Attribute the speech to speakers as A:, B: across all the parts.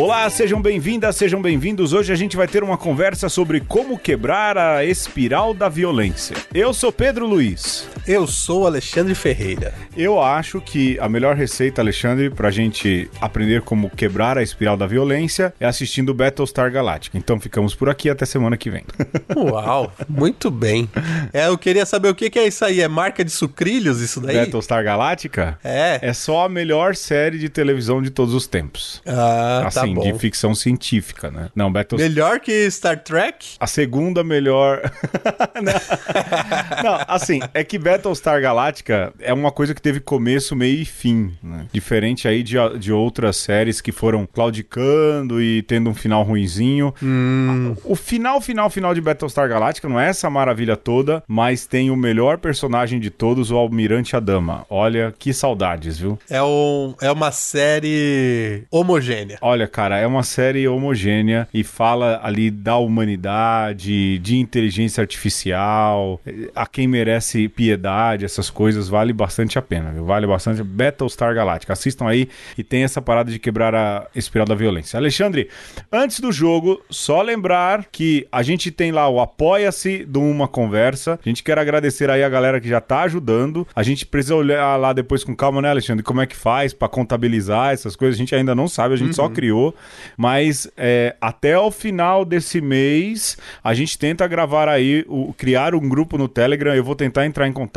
A: Olá, sejam bem-vindas, sejam bem-vindos. Hoje a gente vai ter uma conversa sobre como quebrar a espiral da violência. Eu sou Pedro Luiz.
B: Eu sou Alexandre Ferreira.
A: Eu acho que a melhor receita, Alexandre, pra gente aprender como quebrar a espiral da violência é assistindo Battlestar Galactica. Então ficamos por aqui até semana que vem.
B: Uau, muito bem. É, eu queria saber o que, que é isso aí. É marca de sucrilhos isso daí?
A: Battlestar Galactica?
B: É.
A: É só a melhor série de televisão de todos os tempos.
B: Ah, tá
A: assim,
B: bom.
A: de ficção científica, né? Não, Battlestar...
B: Melhor que Star Trek?
A: A segunda melhor. Não, assim, é que Battlestar Galactica é uma coisa que teve começo, meio e fim, né? Diferente aí de, de outras séries que foram claudicando e tendo um final ruinzinho.
B: Hum.
A: O final, final, final de Battlestar Galactica não é essa maravilha toda, mas tem o melhor personagem de todos, o Almirante Adama. Olha, que saudades, viu?
B: É, um, é uma série homogênea.
A: Olha, cara, é uma série homogênea e fala ali da humanidade, de inteligência artificial, a quem merece piedade, essas coisas, vale bastante a pena, viu? Vale bastante. Battlestar Galactica. Assistam aí e tem essa parada de quebrar a espiral da violência. Alexandre, antes do jogo, só lembrar que a gente tem lá o Apoia-se do Uma Conversa. A gente quer agradecer aí a galera que já tá ajudando. A gente precisa olhar lá depois com calma, né, Alexandre? Como é que faz para contabilizar essas coisas? A gente ainda não sabe, a gente só criou. Mas é, até o final desse mês, a gente tenta gravar aí, o, criar um grupo no Telegram. Eu vou tentar entrar em contato.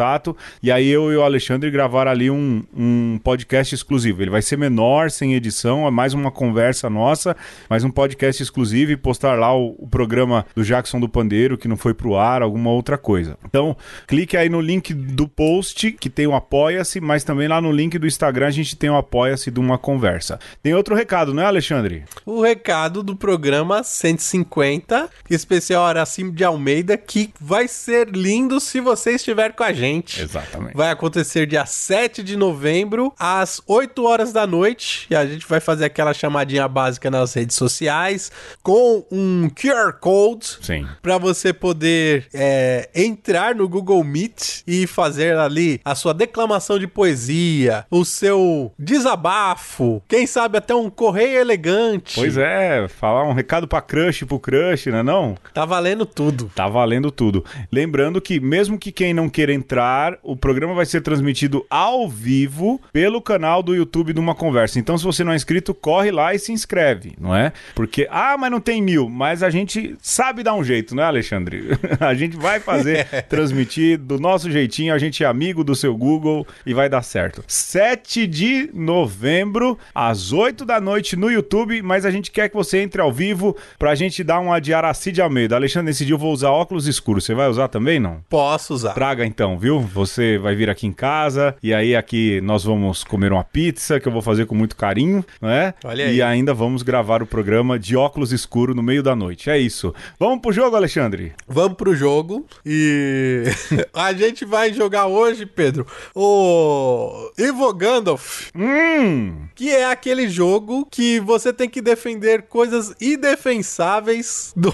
A: E aí eu e o Alexandre gravar ali um, um podcast exclusivo. Ele vai ser menor, sem edição, é mais uma conversa nossa, mas um podcast exclusivo e postar lá o, o programa do Jackson do Pandeiro, que não foi pro ar, alguma outra coisa. Então, clique aí no link do post, que tem o Apoia-se, mas também lá no link do Instagram a gente tem o Apoia-se de uma conversa. Tem outro recado, né, Alexandre?
B: O recado do programa 150, especial Aracim de Almeida, que vai ser lindo se você estiver com a gente.
A: Exatamente.
B: Vai acontecer dia 7 de novembro, às 8 horas da noite. E a gente vai fazer aquela chamadinha básica nas redes sociais, com um QR Code.
A: Sim.
B: Para você poder é, entrar no Google Meet e fazer ali a sua declamação de poesia, o seu desabafo, quem sabe até um correio elegante.
A: Pois é, falar um recado pra crush, pro crush, né não?
B: Tá valendo tudo.
A: Tá valendo tudo. Lembrando que, mesmo que quem não queira entrar, o programa vai ser transmitido ao vivo pelo canal do YouTube de uma conversa. Então, se você não é inscrito, corre lá e se inscreve, não é? Porque, ah, mas não tem mil. Mas a gente sabe dar um jeito, né, Alexandre? a gente vai fazer, transmitir do nosso jeitinho. A gente é amigo do seu Google e vai dar certo. 7 de novembro, às 8 da noite no YouTube. Mas a gente quer que você entre ao vivo pra gente dar uma de Aracide Almeida. Alexandre, eu vou usar óculos escuros. Você vai usar também, não?
B: Posso usar.
A: Traga então, viu? Você vai vir aqui em casa e aí aqui nós vamos comer uma pizza que eu vou fazer com muito carinho, não é?
B: Olha aí.
A: E ainda vamos gravar o programa de óculos escuro no meio da noite. É isso. Vamos pro jogo, Alexandre?
B: Vamos pro jogo e a gente vai jogar hoje, Pedro, o Ivo Gandalf,
A: Hum!
B: que é aquele jogo que você tem que defender coisas indefensáveis do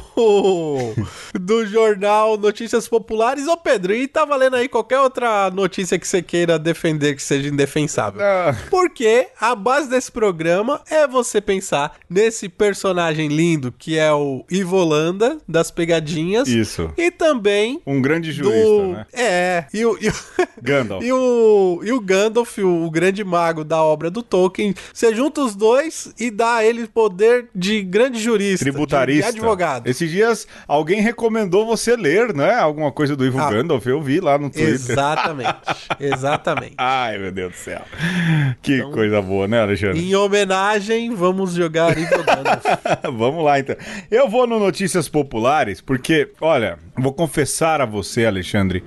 B: do jornal Notícias Populares. Ô Pedro, e tá valendo aí qualquer outra notícia que você queira defender que seja indefensável?
A: Ah,
B: Porque a base desse programa é você pensar nesse personagem lindo que é o Ivo Holanda, das pegadinhas.
A: Isso.
B: E também
A: Um grande
B: do.
A: jurista, né?
B: É, e o, e o,
A: Gandalf.
B: e o, e o Gandalf, o, o grande mago da obra do Tolkien. Você junta os dois e dá a ele poder de grande jurista, de-
A: Tributarista.
B: de advogado.
A: Esses dias alguém recomendou você ler, né? Alguma coisa do Ivo
B: Ah.
A: Gandalf. Eu vi lá no Twitter.
B: Exatamente, exatamente.
A: Ai, meu Deus do céu. Que
B: Então-
A: coisa boa, né, Alexandre?
B: Em homenagem, vamos jogar Ivo Gandalf.
A: Vamos lá, então. Eu vou no Notícias Populares, porque, olha, vou confessar a você, Alexandre.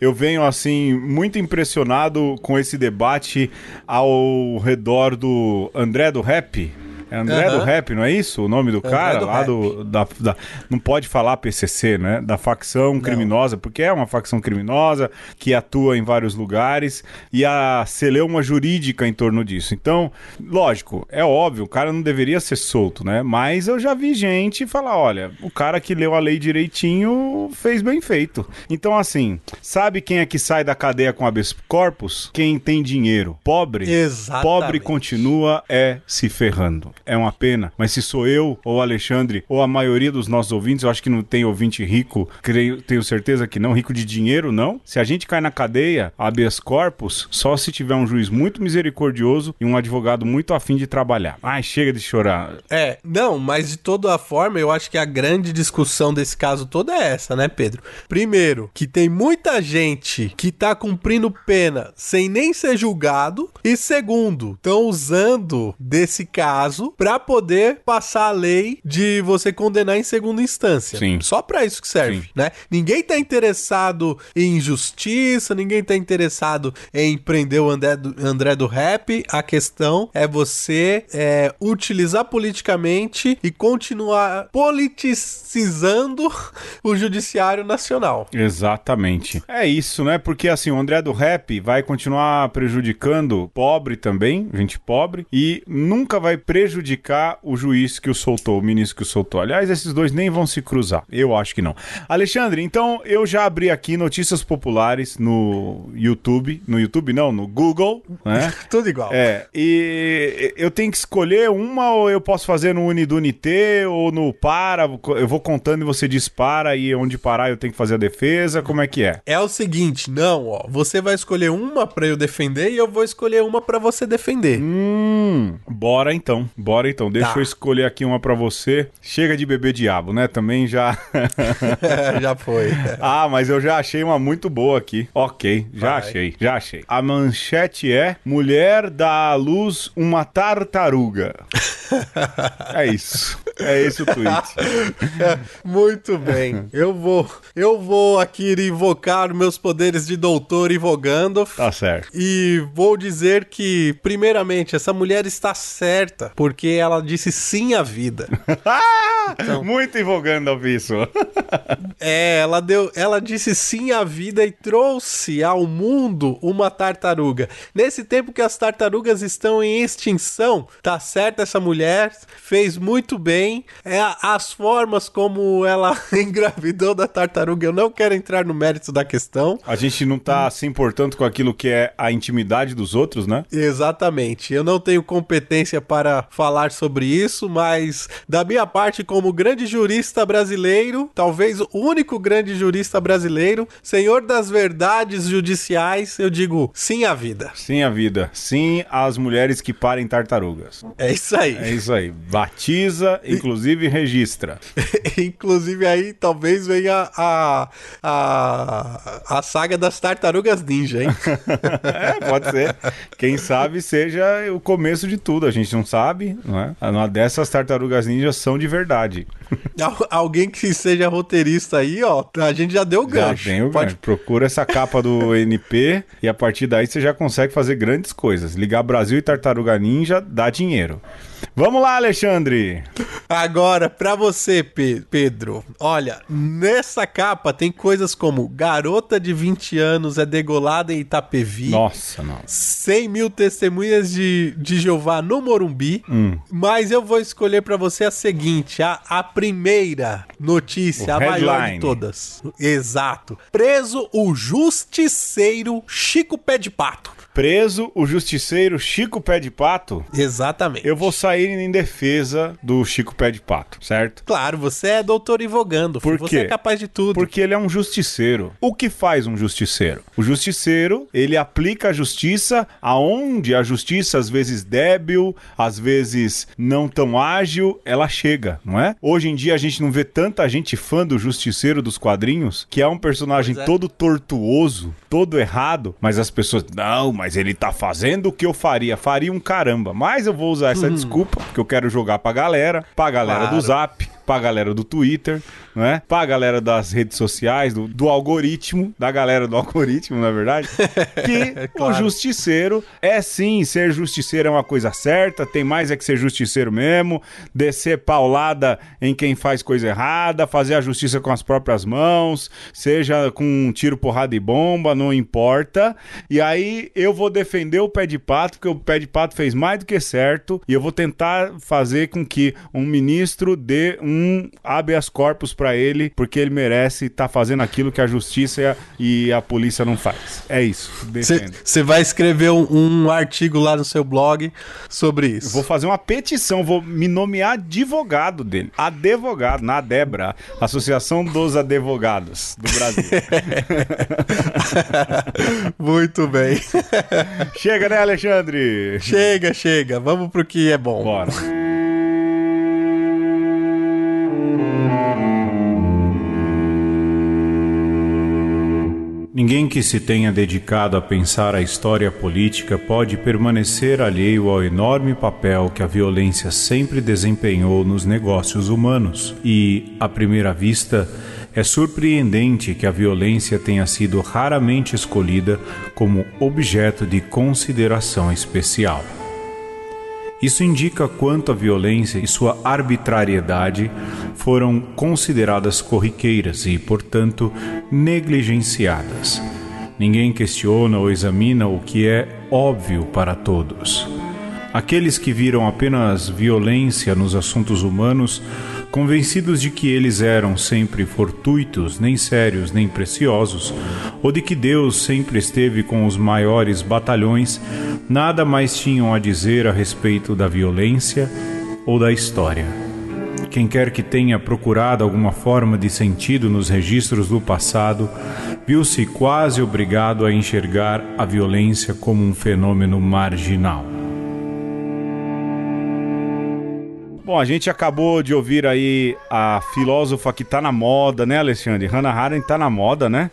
A: Eu venho, assim, muito impressionado com esse debate ao redor do André do Rap. É André
B: Aham.
A: do Rap, não é isso? O nome do
B: André
A: cara
B: do
A: lá
B: Rap.
A: do. Da, da- não pode falar PCC, né? Da facção criminosa, porque é uma facção criminosa que atua em vários lugares e a celeuma jurídica em torno disso. Então, lógico, é óbvio, o cara não deveria ser solto, né? Mas eu já vi gente falar: olha, o cara que leu a lei direitinho fez bem feito. Então, assim, sabe quem é que sai da cadeia com habeas corpus? Quem tem dinheiro. Pobre.
B: Exatamente.
A: Pobre continua é se ferrando. É uma pena, mas se sou eu, ou Alexandre, ou a maioria dos nossos ouvintes, eu acho que não tem ouvinte rico, creio, tenho certeza que não, rico de dinheiro, não. Se a gente cai na cadeia, habeas corpus, só se tiver um juiz muito misericordioso e um advogado muito afim de trabalhar. Ai, chega de chorar.
B: É, não, mas de toda forma, eu acho que a grande discussão desse caso todo é essa, né, Pedro? Primeiro, que tem muita gente que tá cumprindo pena sem nem ser julgado. E segundo, estão usando desse caso pra poder passar a lei de você condenar em segunda instância.
A: Sim.
B: Só pra isso que serve,
A: Sim.
B: né? Ninguém tá interessado em justiça, ninguém tá interessado em prender o André do, André do Rap. A questão é você é, utilizar politicamente e continuar politicizando o judiciário nacional.
A: Exatamente. É isso, né? Porque assim, o André do Rap vai continuar prejudicando pobre também, gente pobre, e nunca vai prejudicar o juiz que o soltou, o ministro que o soltou. Aliás, esses dois nem vão se cruzar. Eu acho que não. Alexandre, então eu já abri aqui notícias populares no YouTube, no YouTube não, no Google, né?
B: Tudo igual.
A: É, e eu tenho que escolher uma ou eu posso fazer no Unidunité ou no Para? Eu vou contando e você dispara e onde parar eu tenho que fazer a defesa, como é que é?
B: É o seguinte, não, ó, você vai escolher uma pra eu defender e eu vou escolher uma pra você defender.
A: Hum, bora então, bora então. Deixa
B: Tá.
A: eu escolher aqui uma pra você. Chega de beber diabo, né? Também já.
B: Já foi.
A: ah, mas eu já achei uma muito boa aqui. Ok, já
B: Vai.
A: achei, já achei. A manchete é: Mulher dá à luz uma tartaruga. é isso. É esse o tweet.
B: Muito bem. Eu vou, eu vou aqui invocar meus poderes de doutor Ivo Gandalf.
A: Tá certo.
B: E vou dizer que, primeiramente, essa mulher está certa, porque ela disse sim à vida. Então.
A: Muito invogando ao isso.
B: É, ela deu, ela disse sim à vida e trouxe ao mundo uma tartaruga. Nesse tempo que as tartarugas estão em extinção, tá certa essa mulher, fez muito bem. É as formas como ela engravidou da tartaruga, eu não quero entrar no mérito da questão.
A: A gente não tá se importando com aquilo que é a intimidade dos outros, né?
B: Exatamente. Eu não tenho competência para falar sobre isso, mas da minha parte, como grande jurista brasileiro, talvez o único grande jurista brasileiro, senhor das verdades judiciais, eu digo sim à vida.
A: Sim à vida. Sim às mulheres que parem tartarugas.
B: É isso aí.
A: É isso aí. Batiza, inclusive registra.
B: Inclusive aí talvez venha a, a, a saga das tartarugas ninja, hein?
A: É, pode ser. Quem sabe seja o começo de tudo. A gente não sabe, não é? Uma dessas tartarugas ninjas são de verdade.
B: Al- Alguém que seja roteirista aí, ó, a gente já deu o
A: Já
B: gancho.
A: tem o
B: Pode
A: gancho. Procura essa capa do NP e a partir daí você já consegue fazer grandes coisas. Ligar Brasil e Tartaruga Ninja dá dinheiro. Vamos lá, Alexandre.
B: Agora, pra você, Pe- Pedro, olha, nessa capa tem coisas como garota de 20 anos é degolada em Itapevi.
A: Nossa, não.
B: 100 mil testemunhas de, de Jeová no Morumbi.
A: Hum.
B: Mas eu vou escolher pra você a seguinte: a, a primeira notícia,
A: O
B: a maior
A: headline.
B: de todas. Exato. Preso o justiceiro Chico Pé de Pato.
A: Preso o justiceiro Chico Pé de Pato.
B: Exatamente.
A: Eu vou sair em defesa do Chico Pé de Pato, certo?
B: Claro, você é doutor invogando.
A: Por
B: você
A: quê?
B: é capaz de tudo.
A: Porque ele é um justiceiro. O que faz um justiceiro? O justiceiro, ele aplica a justiça aonde a justiça, às vezes débil, às vezes não tão ágil, ela chega, não é? Hoje em dia a gente não vê tanta gente fã do justiceiro dos quadrinhos, que é um personagem
B: é.
A: todo tortuoso, todo errado, mas as pessoas, não, mas ele tá fazendo o que eu faria. Faria um caramba. Mas eu vou usar essa desculpa, porque eu quero jogar pra galera, pra galera
B: Claro.
A: do Zap, pra galera do Twitter, não é? Pra galera das redes sociais, do, do algoritmo, da galera do algoritmo, na verdade, que
B: É claro.
A: o justiceiro é sim, ser justiceiro é uma coisa certa, tem mais é que ser justiceiro mesmo, descer paulada em quem faz coisa errada, fazer a justiça com as próprias mãos, seja com um tiro, porrada e bomba, não importa. E aí eu vou defender o pé de pato, porque o pé de pato fez mais do que certo, e eu vou tentar fazer com que um ministro dê um habeas corpus pra ele, porque ele merece estar fazendo aquilo que a justiça e a, polícia não faz. É isso.
B: Você vai escrever um, um artigo lá no seu blog sobre isso.
A: Vou fazer uma petição, vou me nomear advogado dele. Advogado, na Debra, Associação dos Advogados do Brasil.
B: Muito bem.
A: Chega, né, Alexandre?
B: chega, chega. Vamos pro que é bom.
A: Bora. Ninguém que se tenha dedicado a pensar a história política pode permanecer alheio ao enorme papel que a violência sempre desempenhou nos negócios humanos. E, à primeira vista, é surpreendente que a violência tenha sido raramente escolhida como objeto de consideração especial. Isso indica quanto a violência e sua arbitrariedade foram consideradas corriqueiras e, portanto, negligenciadas. Ninguém questiona ou examina o que é óbvio para todos. Aqueles que viram apenas violência nos assuntos humanos, convencidos de que eles eram sempre fortuitos, nem sérios, nem preciosos, ou de que Deus sempre esteve com os maiores batalhões, nada mais tinham a dizer a respeito da violência ou da história. Quem quer que tenha procurado alguma forma de sentido nos registros do passado, viu-se quase obrigado a enxergar a violência como um fenômeno marginal. Bom, a gente acabou de ouvir aí a filósofa que tá na moda, né, Alexandre? Hannah Arendt tá na moda, né?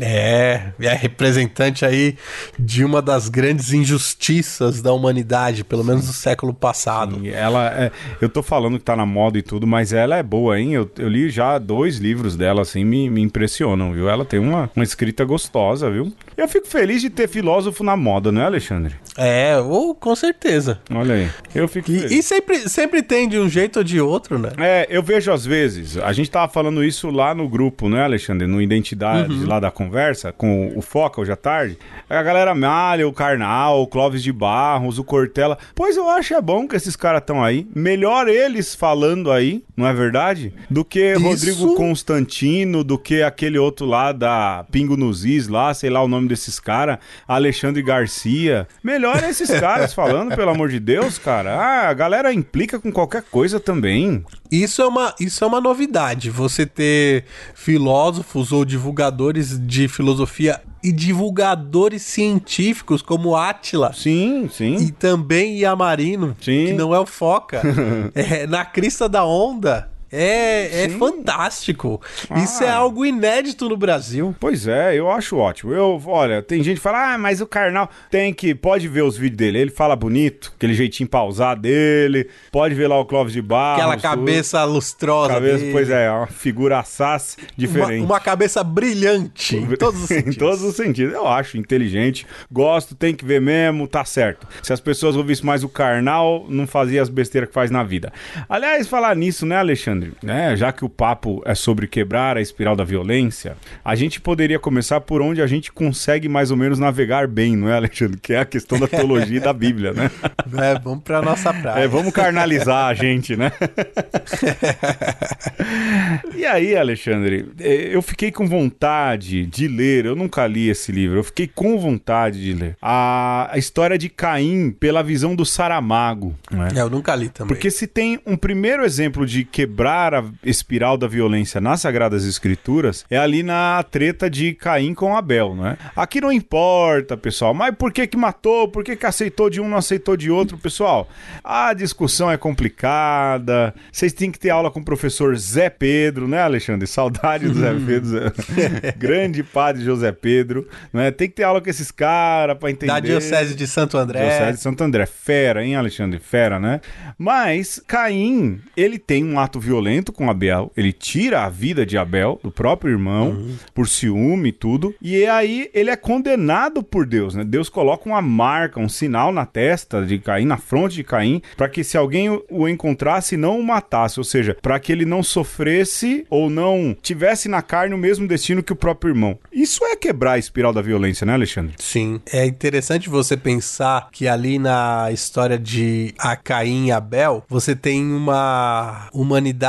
B: É, é representante aí de uma das grandes injustiças da humanidade, pelo menos do século passado.
A: E ela é, eu tô falando que tá na moda e tudo, mas ela é boa, hein? Eu, eu li já dois livros dela, assim, me, me impressionam, viu? Ela tem uma, uma escrita gostosa, viu? Eu fico feliz de ter filósofo na moda, não é, Alexandre?
B: É, ou com certeza.
A: Olha aí. Eu fico feliz.
B: E, e sempre, sempre tem de um jeito ou de outro, né?
A: É, eu vejo às vezes, a gente tava falando isso lá no grupo, né, Alexandre? No Identidade, lá da conversa, com o Foca hoje à tarde. A galera malha, o Karnal, o Clóvis de Barros, o Cortella. Pois eu acho é bom que esses caras estão aí. Melhor eles falando aí, não é verdade? Do que
B: Isso.
A: Rodrigo Constantino, do que aquele outro lá da Pingo nos Is lá, sei lá o nome desses caras, Alexandre Garcia. Melhor esses caras falando, pelo amor de Deus, cara. Ah, a galera implica com qualquer coisa também.
B: Isso é, uma, isso é uma novidade, você ter filósofos ou divulgadores de filosofia e divulgadores científicos como Átila
A: Sim, sim.
B: e também Yamarino,
A: Sim.
B: que não é o Foca, é, na crista da onda. É, é
A: Sim.
B: fantástico.
A: Ah.
B: Isso é algo inédito no Brasil.
A: Pois é, eu acho ótimo. Eu, olha, tem gente que fala, ah, mas o Karnal tem que. Pode ver os vídeos dele, ele fala bonito, aquele jeitinho pausado dele. Pode ver lá o Clóvis de Barros.
B: Aquela
A: tudo.
B: cabeça lustrosa
A: Cabeça,
B: dele.
A: pois é, uma figura assaz
B: Uma,
A: diferente.
B: uma cabeça brilhante em todos os
A: em
B: sentidos.
A: todos os sentidos. Eu acho inteligente, gosto, tem que ver mesmo, tá certo. Se as pessoas ouvissem mais o Karnal, não fazia as besteiras que faz na vida. Aliás, falar nisso, né, Alexandre? Né, já que o papo é sobre quebrar a espiral da violência, a gente poderia começar por onde a gente consegue mais ou menos navegar bem, não é, Alexandre? Que é a questão da teologia e da Bíblia, né?
B: É, vamos pra nossa praia.
A: É, vamos carnalizar a gente, né? e aí, Alexandre, eh, eu fiquei com vontade de ler, eu nunca li esse livro, eu fiquei com vontade de ler a, a história de Caim pela visão do Saramago. não é?
B: É, eu nunca li também.
A: Porque se tem um primeiro exemplo de quebrar a espiral da violência nas Sagradas Escrituras, é ali na treta de Caim com Abel, não é? Aqui não importa, pessoal, mas por que que matou? Por que que aceitou de um, não aceitou de outro? Pessoal, a discussão é complicada, vocês têm que ter aula com o professor Zé Pedro, né, Alexandre? Saudade do Zé Pedro, Zé- grande padre José Pedro, não é? Tem que ter aula com esses caras pra entender.
B: Da Diocese de Santo André.
A: Diocese de Santo André. Fera, hein, Alexandre? Fera, né? Mas Caim, ele tem um ato violento violento com Abel, ele tira a vida de Abel, do próprio irmão, uhum. por ciúme e tudo. E aí ele é condenado por Deus, né? Deus coloca uma marca, um sinal na testa de Caim, na fronte de Caim, para que se alguém o encontrasse, não o matasse, ou seja, para que ele não sofresse ou não tivesse na carne o mesmo destino que o próprio irmão. Isso é quebrar a espiral da violência, né, Alexandre?
B: Sim. É interessante você pensar que ali na história de a Caim e Abel, você tem uma humanidade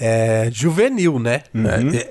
B: é, juvenil, né? Uhum.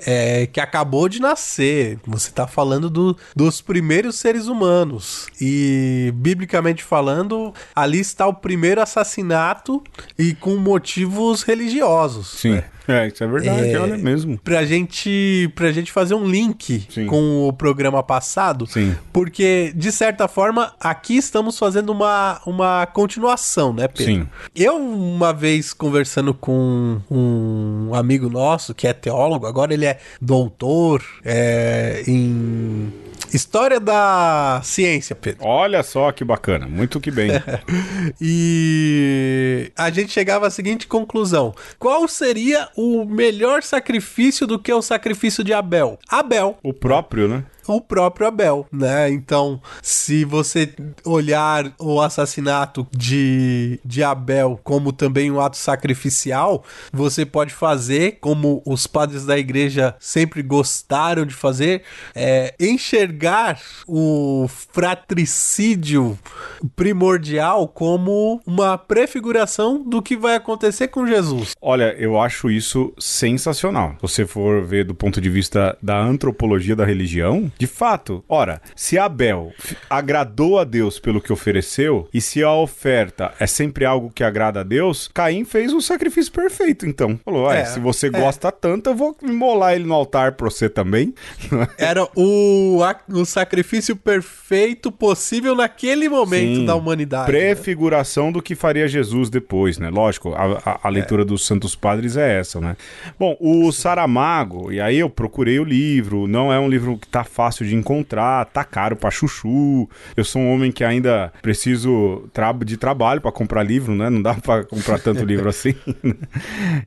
B: É, é, que acabou de nascer. Você tá falando do, dos primeiros seres humanos. E, biblicamente falando, ali está o primeiro assassinato e com motivos religiosos.
A: Sim. Né? É, isso é verdade, é, olha mesmo.
B: Pra gente, pra gente fazer um link Sim. com o programa passado,
A: Sim.
B: porque, de certa forma, aqui estamos fazendo uma, uma continuação, né, Pedro? Sim. Eu, uma vez, conversando com um amigo nosso, que é teólogo, agora ele é doutor é, em História da ciência, Pedro.
A: Olha só que bacana, muito que bem.
B: e a gente chegava à seguinte conclusão: qual seria o melhor sacrifício do que o sacrifício de Abel? Abel.
A: O próprio, né?
B: O próprio Abel, né? Então, se você olhar o assassinato de, de Abel como também um ato sacrificial, você pode fazer, como os padres da igreja sempre gostaram de fazer, é, enxergar o fratricídio primordial como uma prefiguração do que vai acontecer com Jesus.
A: Olha, eu acho isso sensacional. Se você for ver do ponto de vista da antropologia da religião, de fato, ora, se Abel agradou a Deus pelo que ofereceu, e se a oferta é sempre algo que agrada a Deus, Caim fez o sacrifício perfeito, então. Falou, é, se você é. gosta tanto, eu vou molar ele no altar pra você também.
B: Era o, o sacrifício perfeito possível naquele momento Sim, da humanidade.
A: Né? Prefiguração né? do que faria Jesus depois, né? Lógico, a, a, a leitura é. dos Santos Padres é essa, né? Bom, o Saramago, e aí eu procurei o livro, não é um livro que tá fácil fácil de encontrar, tá caro pra chuchu. Eu sou um homem que ainda preciso de trabalho para comprar livro, né? Não dá para comprar tanto livro assim. Né?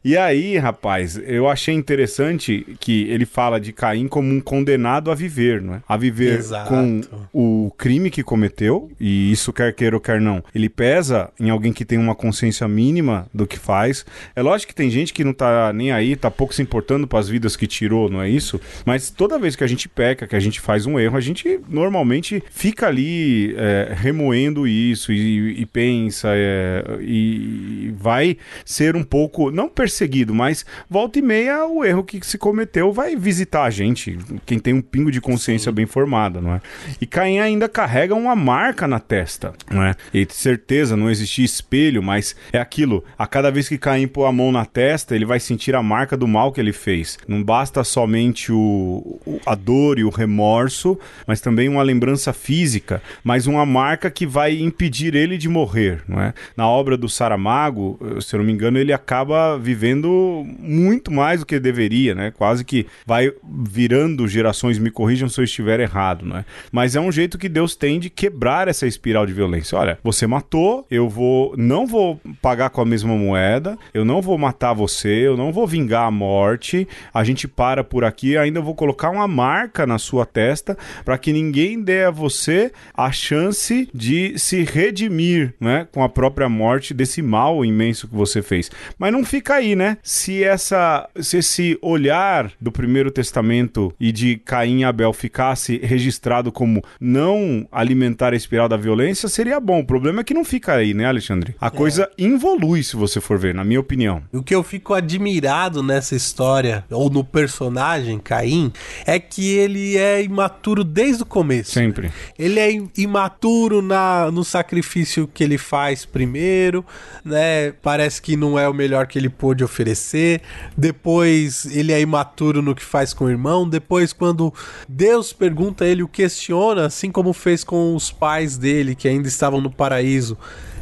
A: e aí, rapaz, eu achei interessante que ele fala de Caim como um condenado a viver, não é? A viver Exato. com o crime que cometeu, e isso quer queira ou quer não. Ele pesa em alguém que tem uma consciência mínima do que faz. É lógico que tem gente que não tá nem aí, tá pouco se importando para as vidas que tirou, não é isso? Mas toda vez que a gente peca, que a gente gente faz um erro, a gente normalmente fica ali é, remoendo isso e, e pensa é, e vai ser um pouco, não perseguido, mas volta e meia o erro que se cometeu vai visitar a gente, quem tem um pingo de consciência Sim. bem formada, não é? E Caim ainda carrega uma marca na testa, não é? E certeza não existia espelho, mas é aquilo, a cada vez que Caim pôr a mão na testa, ele vai sentir a marca do mal que ele fez. Não basta somente o, a dor e o remorso remorso, mas também uma lembrança física, mas uma marca que vai impedir ele de morrer, não é? Na obra do Saramago, se eu não me engano, ele acaba vivendo muito mais do que deveria, né? Quase que vai virando gerações, me corrijam se eu estiver errado, não é? Mas é um jeito que Deus tem de quebrar essa espiral de violência. Olha, você matou, eu vou não vou pagar com a mesma moeda, eu não vou matar você, eu não vou vingar a morte. A gente para por aqui, ainda vou colocar uma marca na sua testa para que ninguém dê a você a chance de se redimir, né, com a própria morte desse mal imenso que você fez. Mas não fica aí, né? Se essa se esse olhar do primeiro testamento e de Caim e Abel ficasse registrado como não alimentar a espiral da violência, seria bom. O problema é que não fica aí, né, Alexandre? A é. coisa involui, se você for ver, na minha opinião.
B: O que eu fico admirado nessa história, ou no personagem Caim, é que ele é imaturo desde o começo.
A: Sempre.
B: Ele é imaturo na, no sacrifício que ele faz primeiro, né? Parece que não é o melhor que ele pôde oferecer. Depois ele é imaturo no que faz com o irmão. Depois, quando Deus pergunta ele, o questiona, assim como fez com os pais dele que ainda estavam no paraíso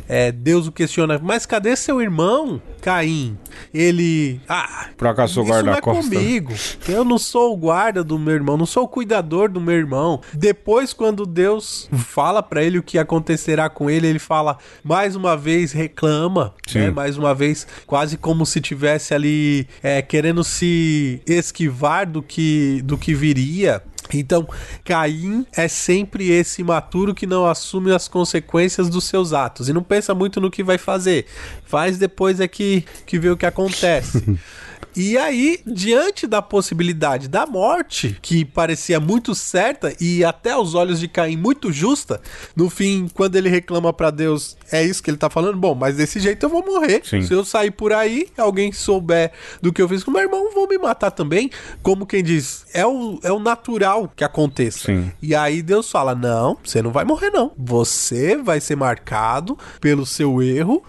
B: é, Deus o questiona, mas cadê seu irmão, Caim? Ele. Ah,
A: Fracassou
B: isso não é
A: guarda-costa.
B: comigo. Eu não sou o guarda do meu irmão, não sou o cuidador do meu irmão. Depois, quando Deus fala pra ele o que acontecerá com ele, ele fala mais uma vez reclama, né? Mais uma vez, quase como se tivesse ali é, querendo se esquivar do que do que viria. Então, Caim é sempre esse imaturo que não assume as consequências dos seus atos e não pensa muito no que vai fazer. Faz depois é que, que vê o que acontece. E aí, diante da possibilidade da morte, que parecia muito certa e até aos olhos de Caim muito justa, no fim, quando ele reclama pra Deus, é isso que ele tá falando? Bom, mas desse jeito eu vou morrer.
A: Sim.
B: Se eu sair por aí, alguém souber do que eu fiz com meu irmão, vão me matar também. Como quem diz, é o, é o natural que aconteça.
A: Sim.
B: E aí Deus fala: Não, você não vai morrer, não. Você vai ser marcado pelo seu erro,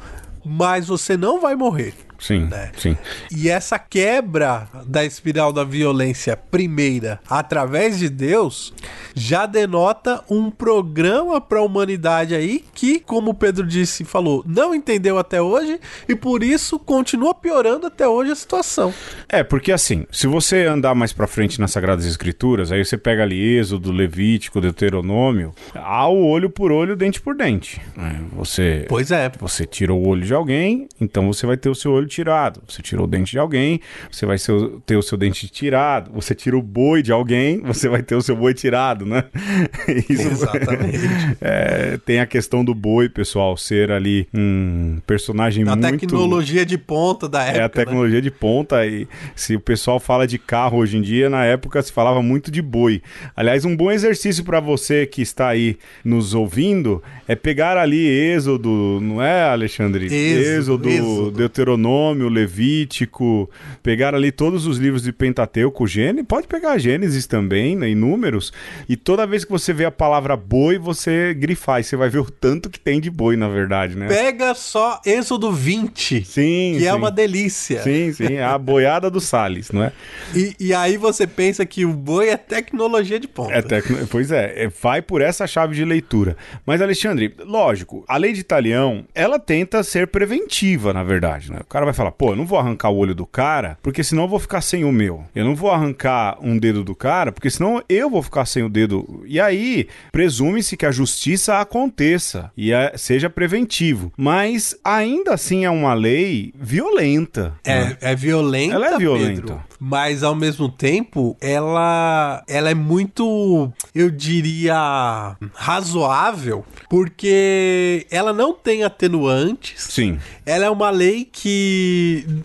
B: mas você não vai morrer.
A: Sim,
B: né?
A: sim.
B: E essa quebra da espiral da violência primeira através de Deus já denota um programa para a humanidade aí que, como o Pedro disse, falou, não entendeu até hoje e por isso continua piorando até hoje a situação.
A: É, porque assim, se você andar mais pra frente nas Sagradas Escrituras, aí você pega ali Êxodo, Levítico, Deuteronômio, há o olho por olho, dente por dente. né? Você,
B: Pois é.
A: você tira o olho de alguém, então você vai ter o seu olho tirado. Você tirou o dente de alguém, você vai ter o seu dente tirado. Você tira o boi de alguém, você vai ter o seu boi tirado, né? Isso
B: Exatamente.
A: É, tem a questão do boi, pessoal, ser ali um personagem
B: A
A: muito...
B: tecnologia de ponta da época.
A: É a
B: né?
A: tecnologia de ponta e se o pessoal fala de carro hoje em dia, na época se falava muito de boi. Aliás, um bom exercício para você que está aí nos ouvindo é pegar ali Êxodo, não é, Alexandre?
B: Êxodo, Êxodo.
A: Deuteronômio, Levítico, pegar ali todos os livros de Pentateuco, Gênesis, pode pegar Gênesis também, né, em números, e toda vez que você vê a palavra boi, você grifar, e você vai ver o tanto que tem de boi, na verdade, né?
B: Pega só Êxodo 20,
A: Sim,
B: que é
A: sim.
B: uma delícia.
A: Sim, sim, é a boiada do Salles, não é?
B: E, e aí você pensa que o boi é tecnologia de ponta.
A: É tecno... Pois é, é, vai por essa chave de leitura. Mas, Alexandre, lógico, a lei de Italião, ela tenta ser preventiva, na verdade, né? O cara vai falar, pô, eu não vou arrancar o olho do cara, porque senão eu vou ficar sem o meu. Eu não vou arrancar um dedo do cara, porque senão eu vou ficar sem o dedo. E aí, presume-se que a justiça aconteça e é- seja preventivo. Mas, ainda assim, é uma lei violenta. né?
B: É, é violenta,
A: Ela é violenta.
B: Pedro, mas ao mesmo tempo ela ela é muito, eu diria, razoável, porque ela não tem atenuantes.
A: Sim.
B: Ela é uma lei que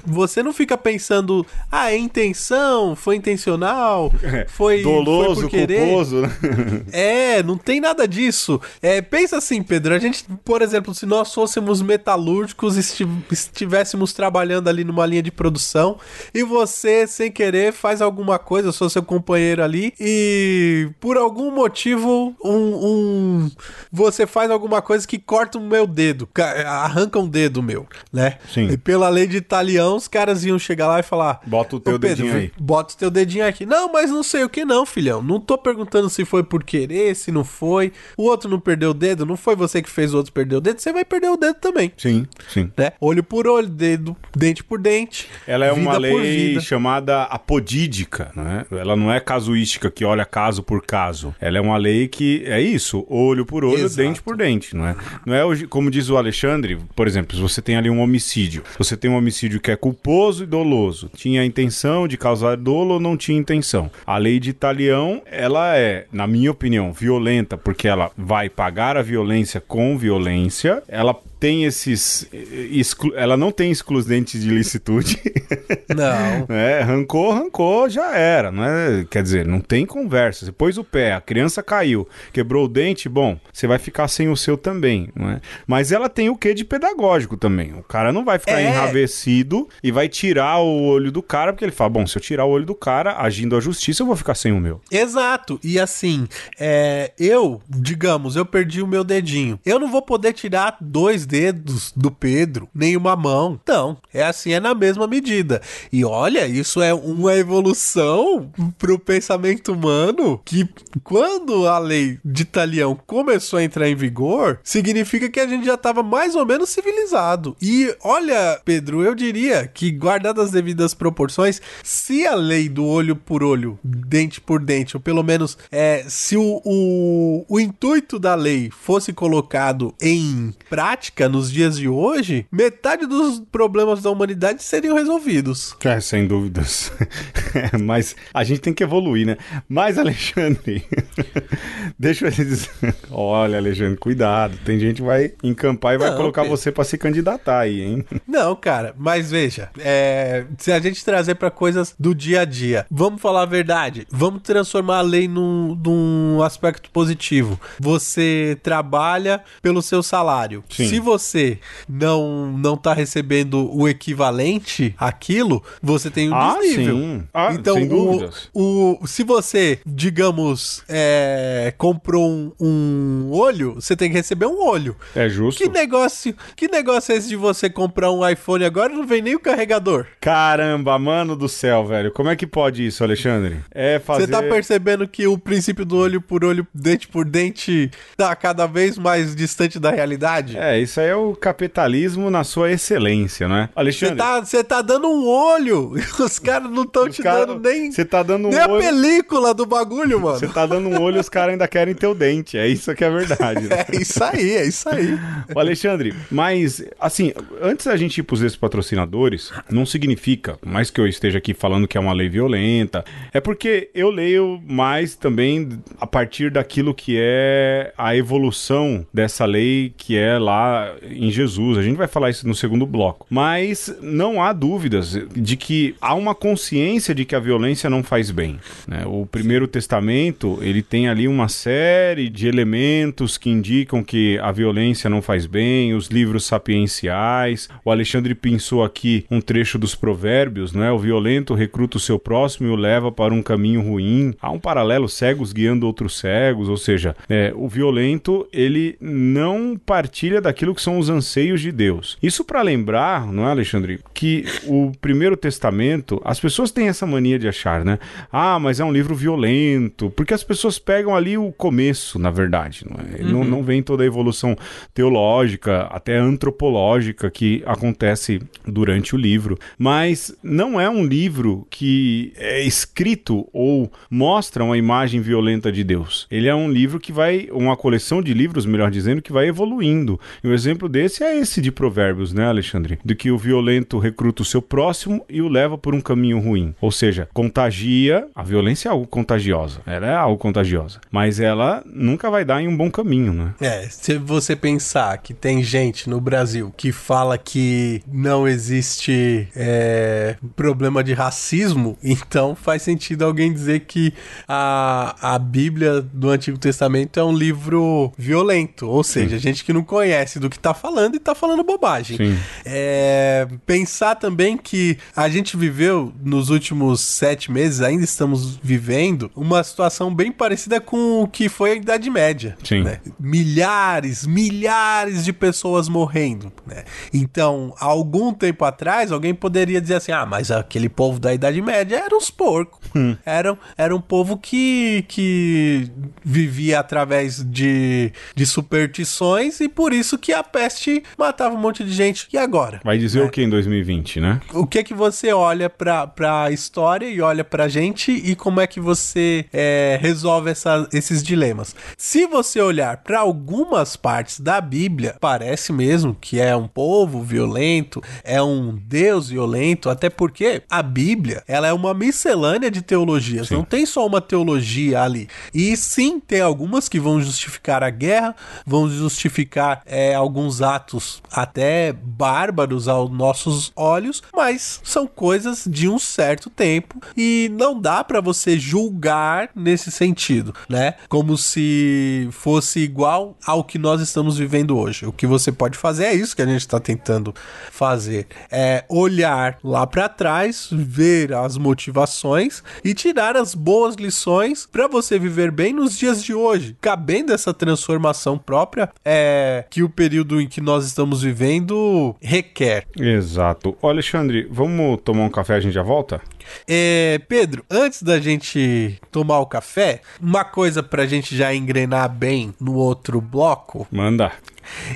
B: você não fica pensando, ah, é intenção, foi intencional, foi,
A: Doloso,
B: foi por querer.
A: culposo, né?
B: É, não tem nada disso. É, pensa assim, Pedro, a gente, por exemplo, se nós fôssemos metalúrgicos e esti- estivéssemos trabalhando ali numa linha de produção e você, sem querer, faz alguma coisa, eu sou seu companheiro ali e por algum motivo um, um- você faz alguma coisa que corta o meu dedo, ca- arranca um dedo meu, né?
A: Sim.
B: E pela lei de Italião, os caras iam chegar lá e falar:
A: Bota o teu
B: Pedro,
A: dedinho aí.
B: Bota o teu dedinho aqui. Não, mas não sei o que não, filhão. Não tô perguntando se foi por querer, se não foi. O outro não perdeu o dedo, não foi você que fez o outro perder o dedo, você vai perder o dedo também.
A: Sim, sim.
B: Né? Olho por olho, dedo, dente por dente.
A: Ela é uma lei chamada apodídica, né? Ela não é casuística que olha caso por caso. Ela é uma lei que é isso, olho por olho,
B: Exato.
A: dente por dente, não é? Não é hoje, como diz o Alexandre, por exemplo, se você tem ali um homicídio, você tem um homicídio que é culposo e doloso, tinha a intenção de causar dolo ou não tinha intenção. A lei de Italião, ela é, na minha opinião, violenta porque ela vai pagar a violência com violência. Ela tem esses eh, exclu- ela não tem excludentes de licitude.
B: Não.
A: É, arrancou, arrancou, já era, não é? Quer dizer, não tem conversa. Você pôs o pé, a criança caiu, quebrou o dente, bom, você vai ficar sem o seu também, não é? Mas ela tem o quê de pedagógico também. O cara não vai ficar
B: É.
A: enravecido e vai tirar o olho do cara, porque ele fala, bom, se eu tirar o olho do cara, agindo a justiça, eu vou ficar sem o meu.
B: Exato. E assim, é, eu, digamos, eu perdi o meu dedinho. Eu não vou poder tirar dois dedos do Pedro, nem uma mão. Não, é assim, é na mesma medida. E olha, isso é uma evolução pro pensamento humano que quando a lei de Talião começou a entrar em vigor, significa que a gente já estava mais ou menos civilizado. E olha, Pedro, eu diria que guardadas as devidas proporções, se a lei do olho por olho, dente por dente, ou pelo menos é, se o, o, o intuito da lei fosse colocado em prática nos dias de hoje, metade dos problemas da humanidade seriam resolvidos.
A: É, sem dúvidas. Mas a gente tem que evoluir, né? Mas, Alexandre, deixa eu dizer. Olha, Alexandre, cuidado. Tem gente que vai encampar e vai Não, colocar Pedro. você para se candidatar aí, hein?
B: Não, cara, mas veja, é, se a gente trazer para coisas do dia a dia, vamos falar a verdade, vamos transformar a lei num, num aspecto positivo. Você trabalha pelo seu salário. Sim. Se você não não tá recebendo o equivalente àquilo, você tem um ah, desnível. Sim. Ah, então, sem dúvidas. O, o, se você, digamos, é, comprou um, um olho, você tem que receber um olho.
A: É justo.
B: Que negócio, que negócio é esse de você comprar um iPhone agora e não vem nem o carregador?
A: Caramba, mano do céu, velho. Como é que pode isso, Alexandre? É fazer...
B: Você tá percebendo que o princípio do olho por olho, dente por dente, tá cada vez mais distante da realidade?
A: É, isso aí é o capitalismo na sua excelência, né?
B: Alexandre... Você tá, tá dando um olho os caras não estão te cara... dando nem...
A: Você tá dando um
B: nem olho... a película do bagulho, mano.
A: Você tá dando um olho e os caras ainda querem teu dente. É isso que é verdade.
B: Né? É isso aí, é isso aí.
A: O Alexandre, mas, assim, antes da gente ir pros esses patrocinadores, não significa, mais que eu esteja aqui falando que é uma lei violenta, é porque eu leio mais também a partir daquilo que é a evolução dessa lei que é lá em Jesus. A gente vai falar isso no segundo bloco. Mas não há dúvidas de que há uma consciência de que a violência não faz bem. Né? O Primeiro Testamento ele tem ali uma série de elementos que indicam que a violência não faz bem, os livros sapienciais. O Alexandre pensou aqui um trecho dos Provérbios, não é? O violento recruta o seu próximo e o leva para um caminho ruim. Há um paralelo cegos guiando outros cegos, ou seja, é, o violento ele não partilha daquilo que são os anseios de Deus. Isso para lembrar, não é, Alexandre, que o Primeiro Testamento, as pessoas têm essa mania de achar, né? Ah, mas é um livro violento, porque as pessoas pegam ali o começo, na verdade. Não, é? uhum. não, não vem toda a evolução teológica, até antropológica que acontece durante o livro. Mas não é um livro que é escrito ou mostra uma imagem violenta de Deus. Ele é um livro que vai, uma coleção de livros, melhor dizendo, que vai evoluindo. Exemplo desse é esse de Provérbios, né, Alexandre? De que o violento recruta o seu próximo e o leva por um caminho ruim. Ou seja, contagia. A violência é algo contagiosa. Ela é algo contagiosa. Mas ela nunca vai dar em um bom caminho, né?
B: É, se você pensar que tem gente no Brasil que fala que não existe é, problema de racismo, então faz sentido alguém dizer que a, a Bíblia do Antigo Testamento é um livro violento. Ou seja, gente que não conhece do que tá falando e tá falando bobagem. É, pensar também que a gente viveu nos últimos sete meses, ainda estamos vivendo, uma situação bem parecida com o que foi a Idade Média. Né? Milhares, milhares de pessoas morrendo. Né? Então, algum tempo atrás, alguém poderia dizer assim: ah, mas aquele povo da Idade Média eram os porcos. Hum. Era, era um povo que, que vivia através de, de superstições e por isso que a peste matava um monte de gente. E agora?
A: Vai dizer né? o que em 2020, né?
B: O que que você olha pra, pra história e olha pra gente e como é que você é, resolve essa, esses dilemas? Se você olhar para algumas partes da Bíblia, parece mesmo que é um povo violento, é um Deus violento, até porque a Bíblia ela é uma miscelânea de teologias, sim. não tem só uma teologia ali. E sim, tem algumas que vão justificar a guerra, vão justificar é, alguns atos até bárbaros aos nossos olhos, mas são coisas de um certo tempo e não dá para você julgar nesse sentido, né? Como se fosse igual ao que nós estamos vivendo hoje. O que você pode fazer é isso que a gente está tentando fazer, é olhar lá para trás, ver as motivações e tirar as boas lições para você viver bem nos dias de hoje, cabendo essa transformação própria é que o período período em que nós estamos vivendo requer.
A: Exato. Ô, Alexandre, vamos tomar um café a gente já volta?
B: É, Pedro, antes da gente tomar o café, uma coisa pra gente já engrenar bem no outro bloco.
A: Manda.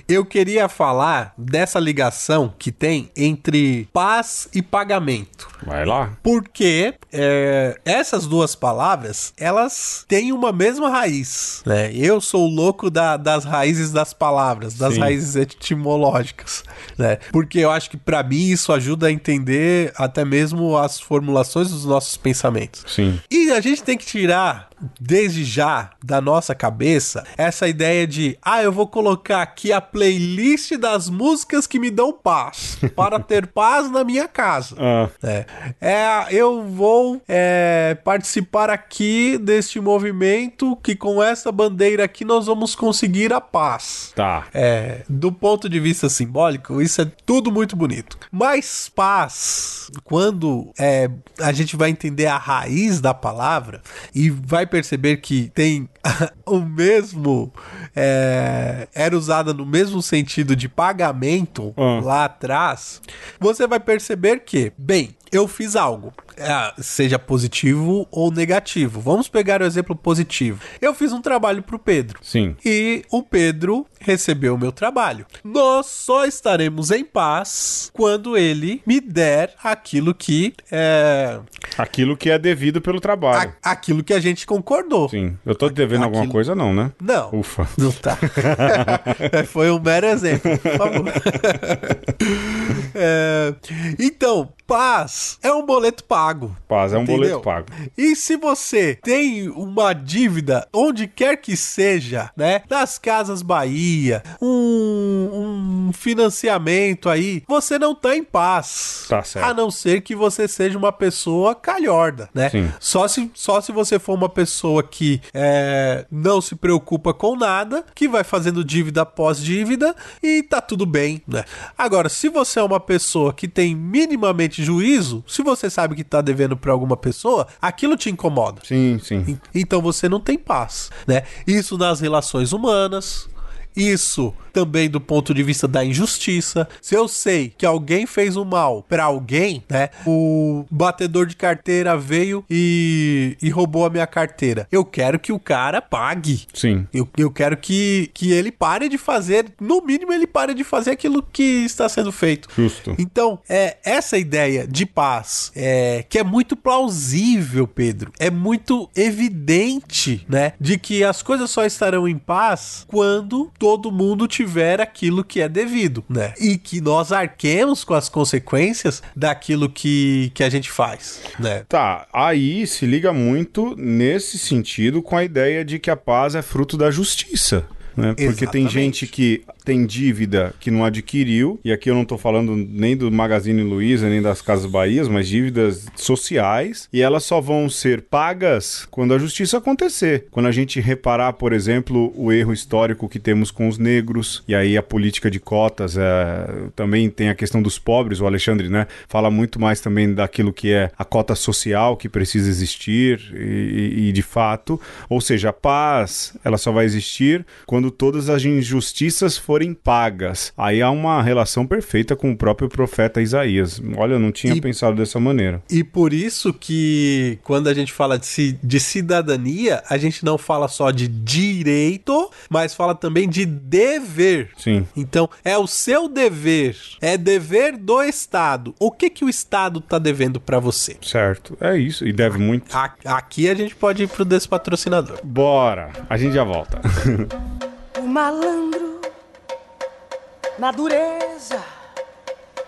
B: Eu queria falar dessa ligação que tem entre paz e pagamento.
A: Vai lá.
B: Porque é, essas duas palavras, elas têm uma mesma raiz. Né? Eu sou o louco da, das raízes das palavras, das
A: Sim.
B: raízes etimológicas. Né? Porque eu acho que para mim isso ajuda a entender até mesmo as formulações dos nossos pensamentos.
A: Sim.
B: E a gente tem que tirar desde já da nossa cabeça essa ideia de, ah, eu vou colocar aqui a playlist das músicas que me dão paz, para ter paz na minha casa.
A: Ah,
B: É, é, eu vou é, participar aqui deste movimento que com essa bandeira aqui nós vamos conseguir a paz.
A: tá.
B: É, do ponto de vista simbólico, isso é tudo muito bonito. Mas paz, quando é, a gente vai entender a raiz da palavra e vai perceber que tem o mesmo. é, era usada no mesmo sentido de pagamento
A: Ah.
B: lá atrás, você vai perceber que, bem, eu fiz algo, é, seja positivo ou negativo. Vamos pegar o exemplo positivo. Eu fiz um trabalho pro Pedro.
A: Sim.
B: E o Pedro recebeu o meu trabalho. Nós só estaremos em paz quando ele me der aquilo que é
A: Aquilo que é devido pelo trabalho.
B: a- aquilo que a gente concordou.
A: Sim. Eu tô devendo alguma
B: Aquilo-
A: coisa, não, né?
B: Não.
A: Ufa.
B: Não tá. Foi um mero exemplo, por favor. É, então, paz é um boleto pago.
A: Paz, é um
B: Entendeu?
A: boleto pago.
B: E se você tem uma dívida onde quer que seja, né? Nas Casas Bahia, um, um financiamento aí, você não tá em paz.
A: Tá certo.
B: A não ser que você seja uma pessoa calhorda, né?
A: Sim.
B: Só se, só se você for uma pessoa que é, não se preocupa com nada, que vai fazendo dívida após dívida e tá tudo bem, né? Agora, se você é uma pessoa que tem minimamente juízo, se você sabe que tá devendo pra alguma pessoa, aquilo te incomoda.
A: Sim, sim.
B: Então você não tem paz, né? Isso nas relações humanas. Isso também do ponto de vista da injustiça. Se eu sei que alguém fez um mal pra alguém, né? O batedor de carteira veio e, e roubou a minha carteira. Eu quero que o cara pague.
A: Sim.
B: Eu, eu quero que, que ele pare de fazer, no mínimo ele pare de fazer aquilo que está sendo feito.
A: Justo.
B: Então, é essa ideia de paz, é, que é muito plausível, Pedro, é muito evidente, né, de que as coisas só estarão em paz quando todo mundo tiver aquilo que é devido, né? E que nós arquemos com as consequências daquilo que, que a gente faz, né?
A: Tá, aí se liga muito nesse sentido com a ideia de que a paz é fruto da justiça. Né? Porque tem gente que tem dívida que não adquiriu, e aqui eu não tô falando nem do Magazine Luiza, nem das Casas Bahias, mas dívidas sociais, e elas só vão ser pagas quando a justiça acontecer. Quando a gente reparar, por exemplo, o erro histórico que temos com os negros, e aí a política de cotas, é, também tem a questão dos pobres, o Alexandre, né, fala muito mais também daquilo que é a cota social que precisa existir, e, e- e de fato, ou seja, a paz, ela só vai existir quando todas as injustiças forem pagas. Aí há uma relação perfeita com o próprio profeta Isaías. Olha, eu não tinha
B: E-
A: pensado dessa maneira.
B: E por isso que quando a gente fala de, de cidadania, a gente não fala só de direito, mas fala também de dever.
A: Sim.
B: Então, é o seu dever, é dever do Estado. O que que o Estado tá devendo pra você?
A: Certo. É isso. E deve muito.
B: A- Aqui a gente pode ir pro despatrocinador.
A: Bora. A gente já volta.
C: O malandro na dureza.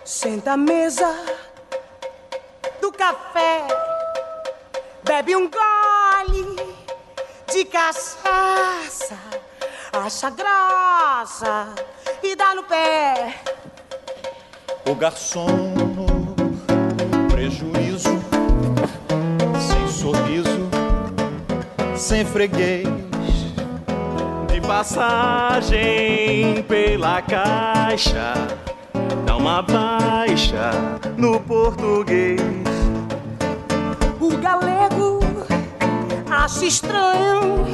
C: Senta à mesa do café, bebe um gole de cachaça, acha graça e dá no pé.
D: O garçom no prejuízo, sem sorriso, sem freguês, passagem pela caixa, dá uma baixa no português.
C: O galego acha estranho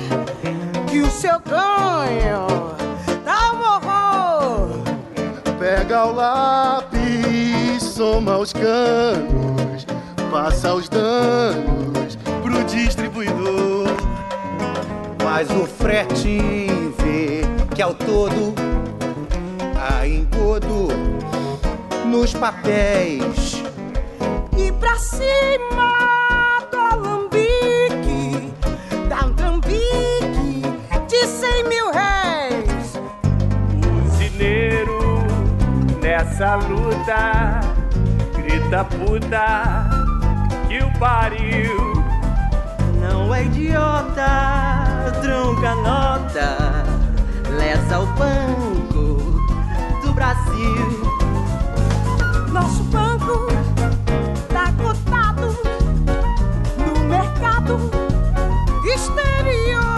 C: que o seu ganho dá um horror
E: ao lápis, soma os canos, passa os danos pro distribuidor.
F: Mas o frete vê que ao todo há engodo nos papéis.
C: E pra cima do alambique Dá um trambique de cem mil réis
D: Cineiro nessa luta, grita puta que o pariu.
G: Não é idiota, trunca nota, lesa o banco do Brasil.
C: Nosso banco tá cotado no mercado exterior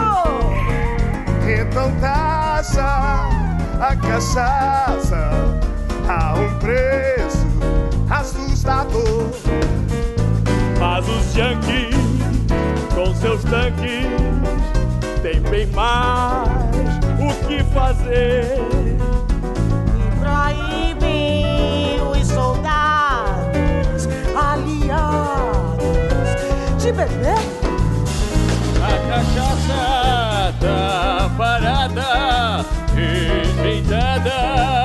E: Então taxa a cachaça a um preço assustador.
D: Mas os yankees, com seus tanques, têm bem mais o que fazer.
C: Proíbem os soldados aliados de beber
D: A cachaça tá parada, enfeitada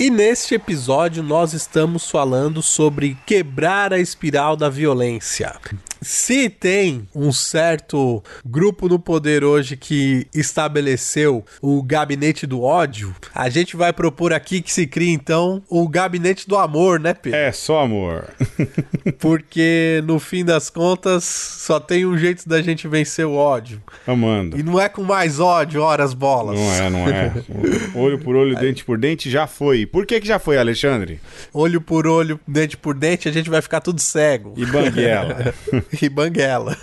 D: E
B: neste episódio nós estamos falando sobre quebrar a espiral da violência. Se tem um certo grupo no poder hoje que estabeleceu o gabinete do ódio, a gente vai propor aqui que se crie então o gabinete do amor, né, Pedro?
A: É, só amor.
B: Porque no fim das contas só tem um jeito da gente vencer o ódio.
A: Amando.
B: E não é com mais ódio, horas bolas.
A: Não é, não é. Olho por olho, dente por dente, já foi. Por que que já foi, Alexandre?
B: Olho por olho, dente por dente, a gente vai ficar tudo cego.
A: E banguela.
B: e banguela.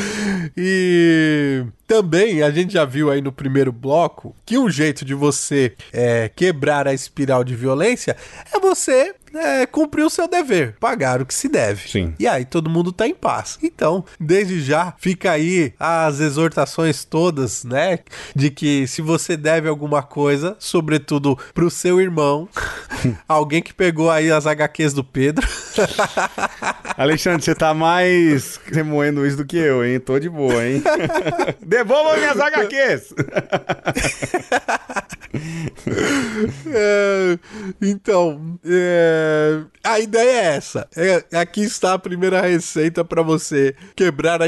B: e também a gente já viu aí no primeiro bloco que um jeito de você é, quebrar a espiral de violência é você é, cumprir o seu dever, pagar o que se deve.
A: Sim.
B: E aí todo mundo tá em paz. Então, desde já, fica aí as exortações todas, né? De que se você deve alguma coisa, sobretudo pro seu irmão, alguém que pegou aí as HQs do Pedro.
A: Alexandre, você tá mais remoendo isso do que eu, hein? Tô de boa, hein? Devolva minhas HQs!
B: É, então, é, a ideia é essa. É, aqui está a primeira receita para você quebrar a,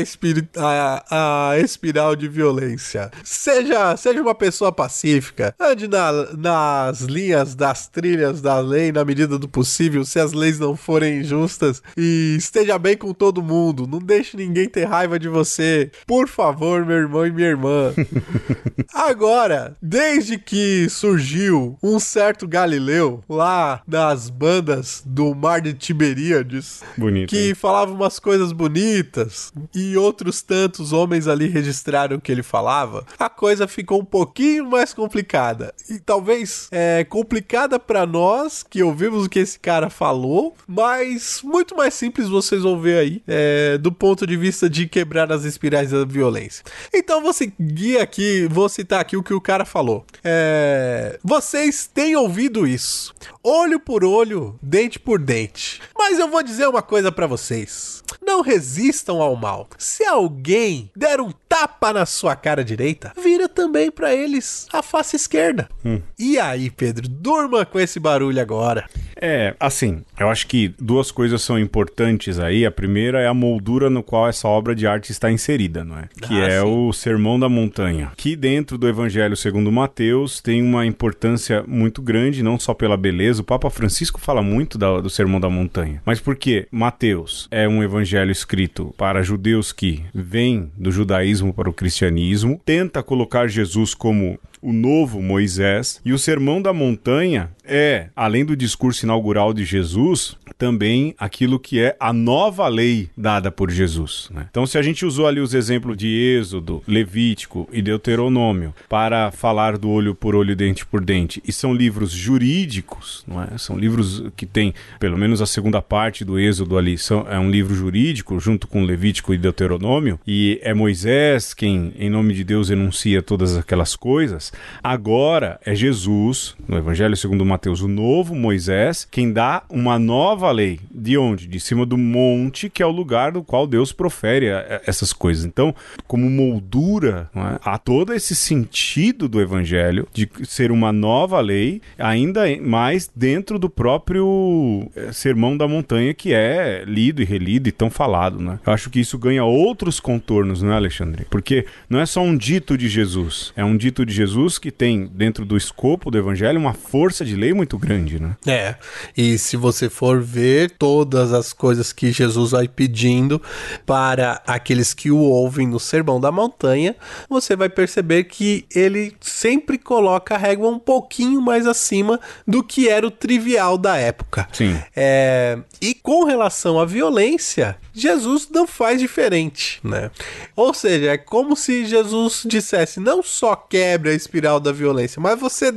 B: a- a espiral de violência. Seja, seja uma pessoa pacífica, ande na- nas linhas das trilhas da lei na medida do possível, se as leis não forem injustas, e esteja bem com todo mundo. Não deixe ninguém ter raiva de você. Por favor, meu irmão e minha irmã. Agora, desde que que surgiu um certo Galileu lá nas bandas do Mar de Tiberíades,
A: Bonito.
B: que
A: hein?
B: falava umas coisas bonitas e outros tantos homens ali registraram o que ele falava, a coisa ficou um pouquinho mais complicada. E talvez é complicada pra nós que ouvimos o que esse cara falou, mas muito mais simples vocês vão ver aí, é, do ponto de vista de quebrar as espirais da violência. Então vou seguir aqui, vou citar aqui o que o cara falou. É, vocês têm ouvido isso, olho por olho, dente por dente. Mas eu vou dizer uma coisa pra vocês. Não resistam ao mal. Se alguém der um tapa na sua cara direita, vira também pra eles a face esquerda. E aí, Pedro, durma com esse barulho agora.
A: É, assim, eu acho que duas coisas são importantes aí. A primeira é a moldura no qual essa obra de arte está inserida, não é? Que
B: Ah,
A: é
B: sim.
A: o Sermão da Montanha, que dentro do Evangelho segundo Mateus tem uma importância muito grande, não só pela beleza. O Papa Francisco fala muito da- do Sermão da Montanha, mas porque Mateus é um evangelho escrito para judeus que vêm do judaísmo para o cristianismo, tenta colocar Jesus como o novo Moisés. E o Sermão da Montanha é, além do discurso inaugural de Jesus, também aquilo que é a nova lei dada por Jesus. né? Então, se a gente usou ali os exemplos de Êxodo, Levítico e Deuteronômio para falar do olho por olho, dente por dente, e são livros jurídicos, não é? São livros que têm, pelo menos a segunda parte do Êxodo ali, são, é um livro jurídico junto com Levítico e Deuteronômio, e é Moisés quem, em nome de Deus, enuncia todas aquelas coisas. Agora é Jesus, no Evangelho segundo Mateus, o novo Moisés, quem dá uma nova lei. De onde? De cima do monte, que é o lugar do qual Deus profere essas coisas. Então, como moldura, é? há todo esse sentido do Evangelho de ser uma nova lei, ainda mais dentro do próprio eh, Sermão da Montanha, que é lido e relido e tão falado. Né? Eu acho que isso ganha outros contornos, não é, Alexandre? Porque não é só um dito de Jesus, é um dito de Jesus que tem, dentro do escopo do Evangelho, uma força de lei muito grande. Né?
B: É, e se você for ver todas as coisas que Jesus vai pedindo para aqueles que o ouvem no Sermão da Montanha, você vai perceber que ele sempre coloca a régua um pouquinho mais acima do que era o trivial da época.
A: Sim.
B: É, e com relação à violência, Jesus não faz diferente, né? Ou seja, é como se Jesus dissesse: não só quebre a espiral da violência, mas você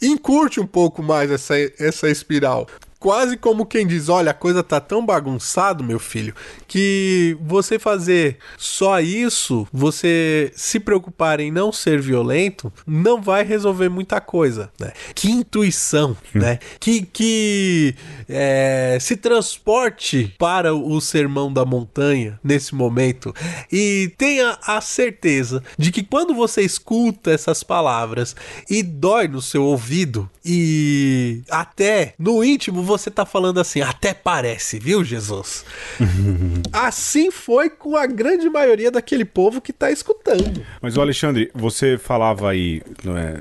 B: encurte um pouco mais essa, essa espiral. Quase como quem diz: olha, a coisa tá tão bagunçado, meu filho, que você fazer só isso, você se preocupar em não ser violento, não vai resolver muita coisa, né? Que intuição, né? Que, que é, se transporte para o sermão da montanha nesse momento e tenha a certeza de que quando você escuta essas palavras e dói no seu ouvido e até no íntimo você tá falando assim, até parece, viu, Jesus? assim foi com a grande maioria daquele povo que tá escutando.
A: Mas, o Alexandre, você falava aí, não é,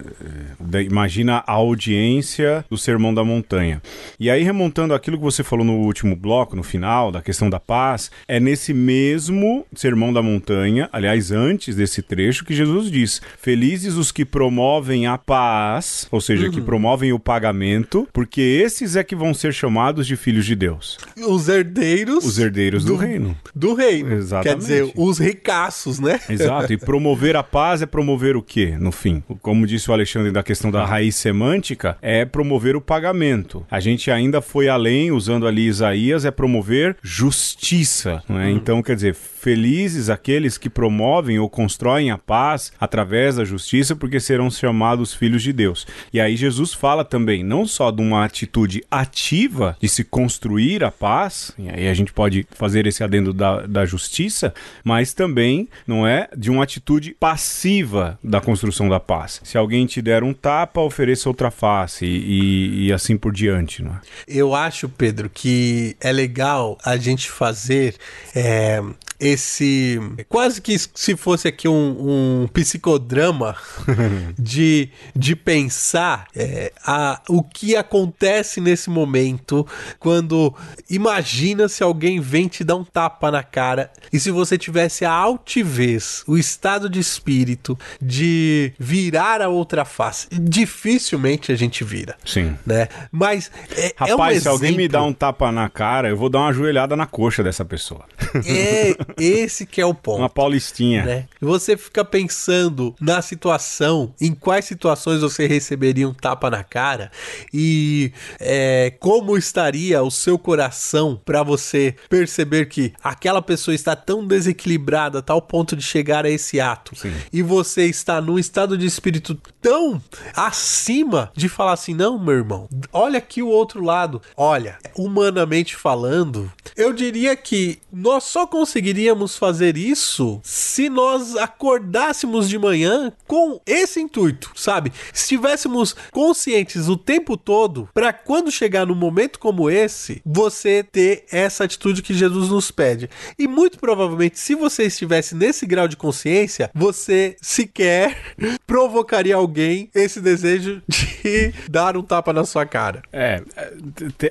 A: é, imagina a audiência do Sermão da Montanha. E aí, remontando aquilo que você falou no último bloco, no final, da questão da paz, é nesse mesmo Sermão da Montanha, aliás, antes desse trecho, que Jesus diz: Felizes os que promovem a paz, ou seja, que promovem o pagamento, porque esses é que vão ser chamados de filhos de Deus,
B: Os herdeiros
A: os herdeiros do, reino.
B: do reino.
A: Exatamente.
B: Quer dizer, os ricaços, né?
A: Exato, e promover a paz é promover o quê, no fim? Como disse o Alexandre da questão da raiz semântica, é promover o pagamento. A gente ainda foi além, usando ali Isaías, é promover justiça, não é? Então, quer dizer, felizes aqueles que promovem ou constroem a paz através da justiça, porque serão chamados filhos de Deus. E aí Jesus fala também, não só de uma atitude ativa de se construir a paz, e aí a gente pode fazer esse adendo da, da justiça, mas também, não é, de uma atitude passiva da construção da paz. Se alguém te der um tapa, ofereça outra face, e, e assim por diante, não é?
B: Eu acho, Pedro, que é legal a gente fazer é, esse. Quase que se fosse aqui um, um psicodrama de, de pensar é, a, o que acontece nesse momento quando imagina se alguém vem te dar um tapa na cara e se você tivesse a altivez, o estado de espírito de virar a outra face. Dificilmente a gente vira.
A: Sim.
B: Né? Mas é, é um
A: Rapaz, se alguém me
B: exemplo-
A: dá um tapa na cara, eu vou dar uma joelhada na coxa dessa pessoa.
B: É esse que é o ponto.
A: Uma paulistinha.
B: né? Você fica pensando na situação, em quais situações você receberia um tapa na cara e é, como estaria o seu coração para você perceber que aquela pessoa está tão desequilibrada a tal ponto de chegar a esse ato e você está num estado de espírito tão acima de falar assim: não, meu irmão, olha aqui o outro lado. Olha, humanamente falando, eu diria que nós só conseguiríamos fazer isso se nós acordássemos de manhã com esse intuito, sabe? Se estivéssemos conscientes o tempo todo para quando chegar num momento como esse, você ter essa atitude que Jesus nos pede. E muito provavelmente, se você estivesse nesse grau de consciência, você sequer provocaria alguém esse desejo de dar um tapa na sua cara.
A: É,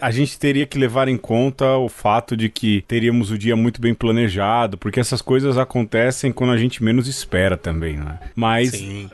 A: a gente teria que levar em conta o fato de que teríamos o dia muito bem planejado, porque essas coisas acontecem quando a gente menos espera também, não é? Mas
B: Sim.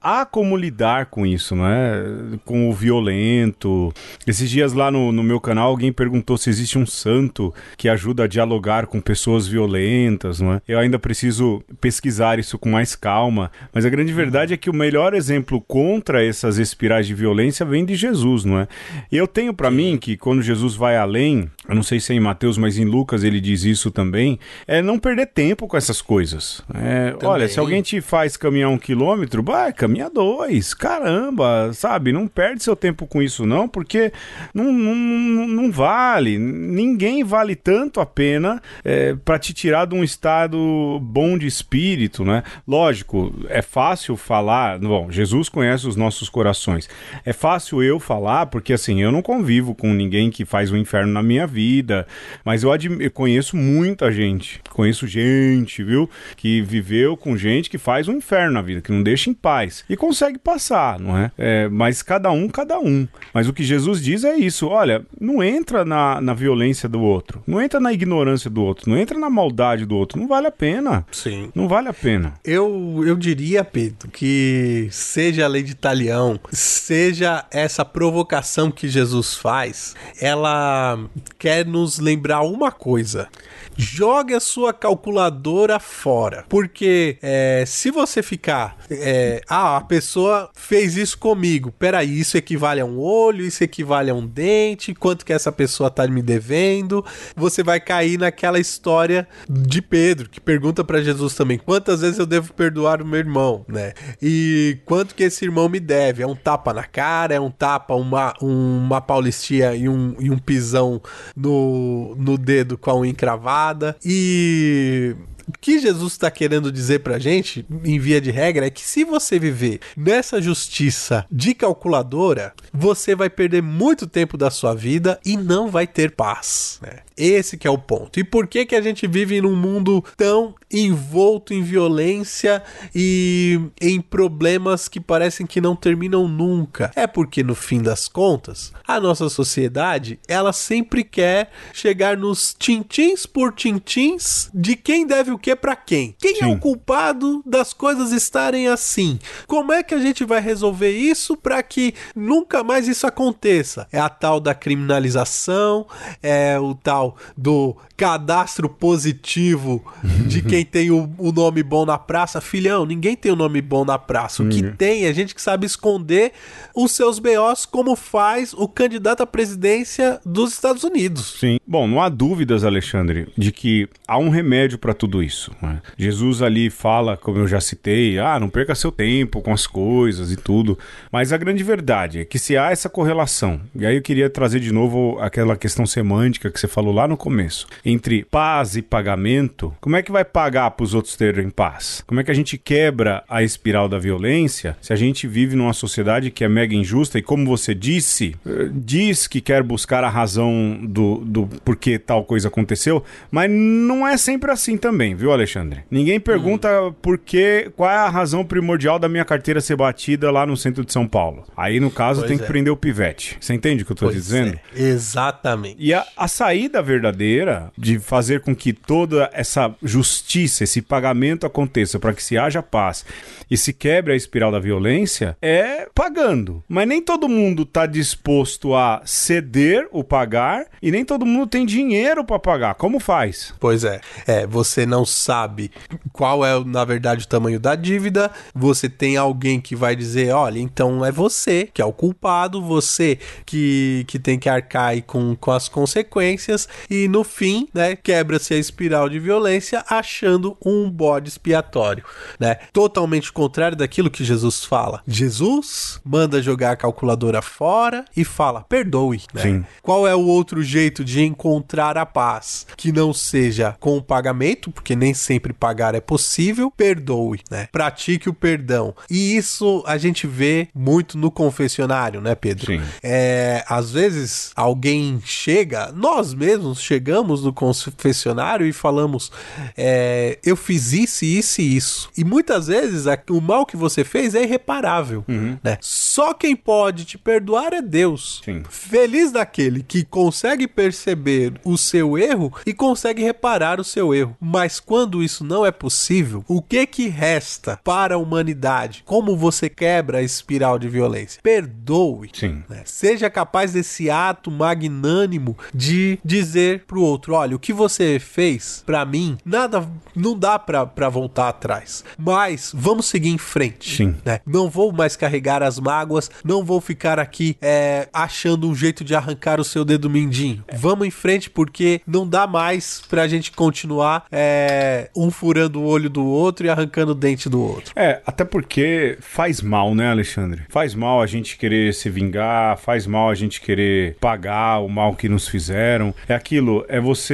A: há como lidar com isso, não é? Com o violento. Esses dias lá no, no meu canal alguém perguntou se existe um santo que ajuda a dialogar com pessoas violentas, não é? Eu ainda preciso pesquisar isso com mais calma, mas a grande verdade é que o melhor exemplo contra essas espirais de violência vem de Jesus, não é? Eu tenho pra mim que quando Jesus vai além, eu não sei se é em Mateus, mas em Lucas ele diz isso também, é não perder tempo com essas coisas. É, olha, se alguém te faz caminhar um quilômetro, vai, caminha dois. Caramba, sabe? Não perde seu tempo com isso, não, porque não, não, não- vale. Ninguém vale tanto a pena é, para te tirar de um estado bom de espírito, né? Lógico, é fácil falar. Bom, Jesus conhece os nossos corações. É fácil eu falar, porque assim, eu não convivo com ninguém que faz o inferno na minha vida, mas eu, eu conheço muita gente. Conheço gente, viu? Que viveu com gente que faz um inferno na vida, que não deixa em paz. E consegue passar, não é? É, mas cada um, cada um. Mas o que Jesus diz é isso: olha, não entra na, na violência do outro, não entra na ignorância do outro, não entra na maldade do outro. Não vale a pena.
B: Sim.
A: Não vale a pena.
B: Eu, eu diria, Pedro, que seja a lei de Italião, seja essa provocação que Jesus faz, ela quer nos lembrar uma coisa. Jogue a sua calculadora fora. Porque é, se você ficar. é, ah, a pessoa fez isso comigo. Peraí, isso equivale a um olho, isso equivale a um dente, quanto que essa pessoa tá me devendo. Você vai cair naquela história de Pedro, que pergunta pra Jesus também: quantas vezes eu devo perdoar o meu irmão, né? E quanto que esse irmão me deve? É um tapa na cara, é um tapa, uma, uma paulistia e um, e um pisão no, no dedo com a unha encravada. E o que Jesus está querendo dizer pra gente, em via de regra, é que se você viver nessa justiça de calculadora, você vai perder muito tempo da sua vida e não vai ter paz. né? Esse que é o ponto. E por que que a gente vive num mundo tão envolto em violência e em problemas que parecem que não terminam nunca? É porque no fim das contas, a nossa sociedade, ela sempre quer chegar nos tintins por tintins de quem deve o que pra quem. Quem é
A: Sim.
B: o culpado das coisas estarem assim? Como é que a gente vai resolver isso para que nunca mais isso aconteça? É a tal da criminalização, é o tal do cadastro positivo de quem tem o, o nome bom na praça. Filhão, ninguém tem o nome bom na praça. O que tem é gente que sabe esconder os seus BOs como faz o candidato à presidência dos Estados Unidos.
A: Sim. Bom, não há dúvidas, Alexandre, de que há um remédio para tudo isso. né? Jesus ali fala, como eu já citei, ah, não perca seu tempo com as coisas e tudo. Mas a grande verdade é que se há essa correlação, e aí eu queria trazer de novo aquela questão semântica que você falou lá no começo. Entre paz e pagamento, como é que vai pagar para os outros terem paz? Como é que a gente quebra a espiral da violência se a gente vive numa sociedade que é mega injusta e, como você disse, diz que quer buscar a razão do, do porquê tal coisa aconteceu, mas não é sempre assim também, viu, Alexandre? Ninguém pergunta por que, qual é a razão primordial da minha carteira ser batida lá no centro de São Paulo. Aí, no caso,
B: Pois
A: tem que
B: é.
A: prender o pivete. Você entende o que eu tô
B: Pois
A: dizendo?
B: é, exatamente.
A: E a, a saída verdadeira de fazer com que toda essa justiça, esse pagamento aconteça para que se haja paz e se quebre a espiral da violência é pagando. Mas nem todo mundo tá disposto a ceder o pagar e nem todo mundo tem dinheiro para pagar. Como faz?
B: Pois é. É, você não sabe qual é, na verdade, o tamanho da dívida. Você tem alguém que vai dizer: olha, então é você que é o culpado, você que, que tem que arcar com, com as consequências. E no fim, né, quebra-se a espiral de violência achando um bode expiatório, né? Totalmente contrário daquilo que Jesus fala. Jesus manda jogar a calculadora fora e fala: perdoe, né? Qual é o outro jeito de encontrar a paz? Que não seja com o pagamento, porque nem sempre pagar é possível. Perdoe, né? Pratique o perdão. E isso a gente vê muito no confessionário, né, Pedro?
A: Sim.
B: É, às vezes alguém chega, nós mesmos chegamos no confessionário e falamos: é, eu fiz isso, isso e isso. E muitas vezes a- o mal que você fez é irreparável, né? Só quem pode te perdoar é Deus.
A: Sim.
B: Feliz daquele que consegue perceber o seu erro e consegue reparar o seu erro. Mas quando isso não é possível, o que que resta para a humanidade? Como você quebra a espiral de violência? Perdoe.
A: Sim.
B: né? Seja capaz desse ato magnânimo de dizer pro outro, olha, o que você fez pra mim, nada, não dá pra pra voltar atrás. Mas vamos seguir em frente.
A: Sim.
B: né? Não vou mais carregar as mágoas, não vou ficar aqui é, achando um jeito de arrancar o seu dedo mindinho. Vamos em frente porque não dá mais pra gente continuar é, um furando o olho do outro e arrancando o dente do outro.
A: É, até porque faz mal, né, Alexandre? Faz mal a gente querer se vingar, faz mal a gente querer pagar o mal que nos fizeram. É aquilo, é você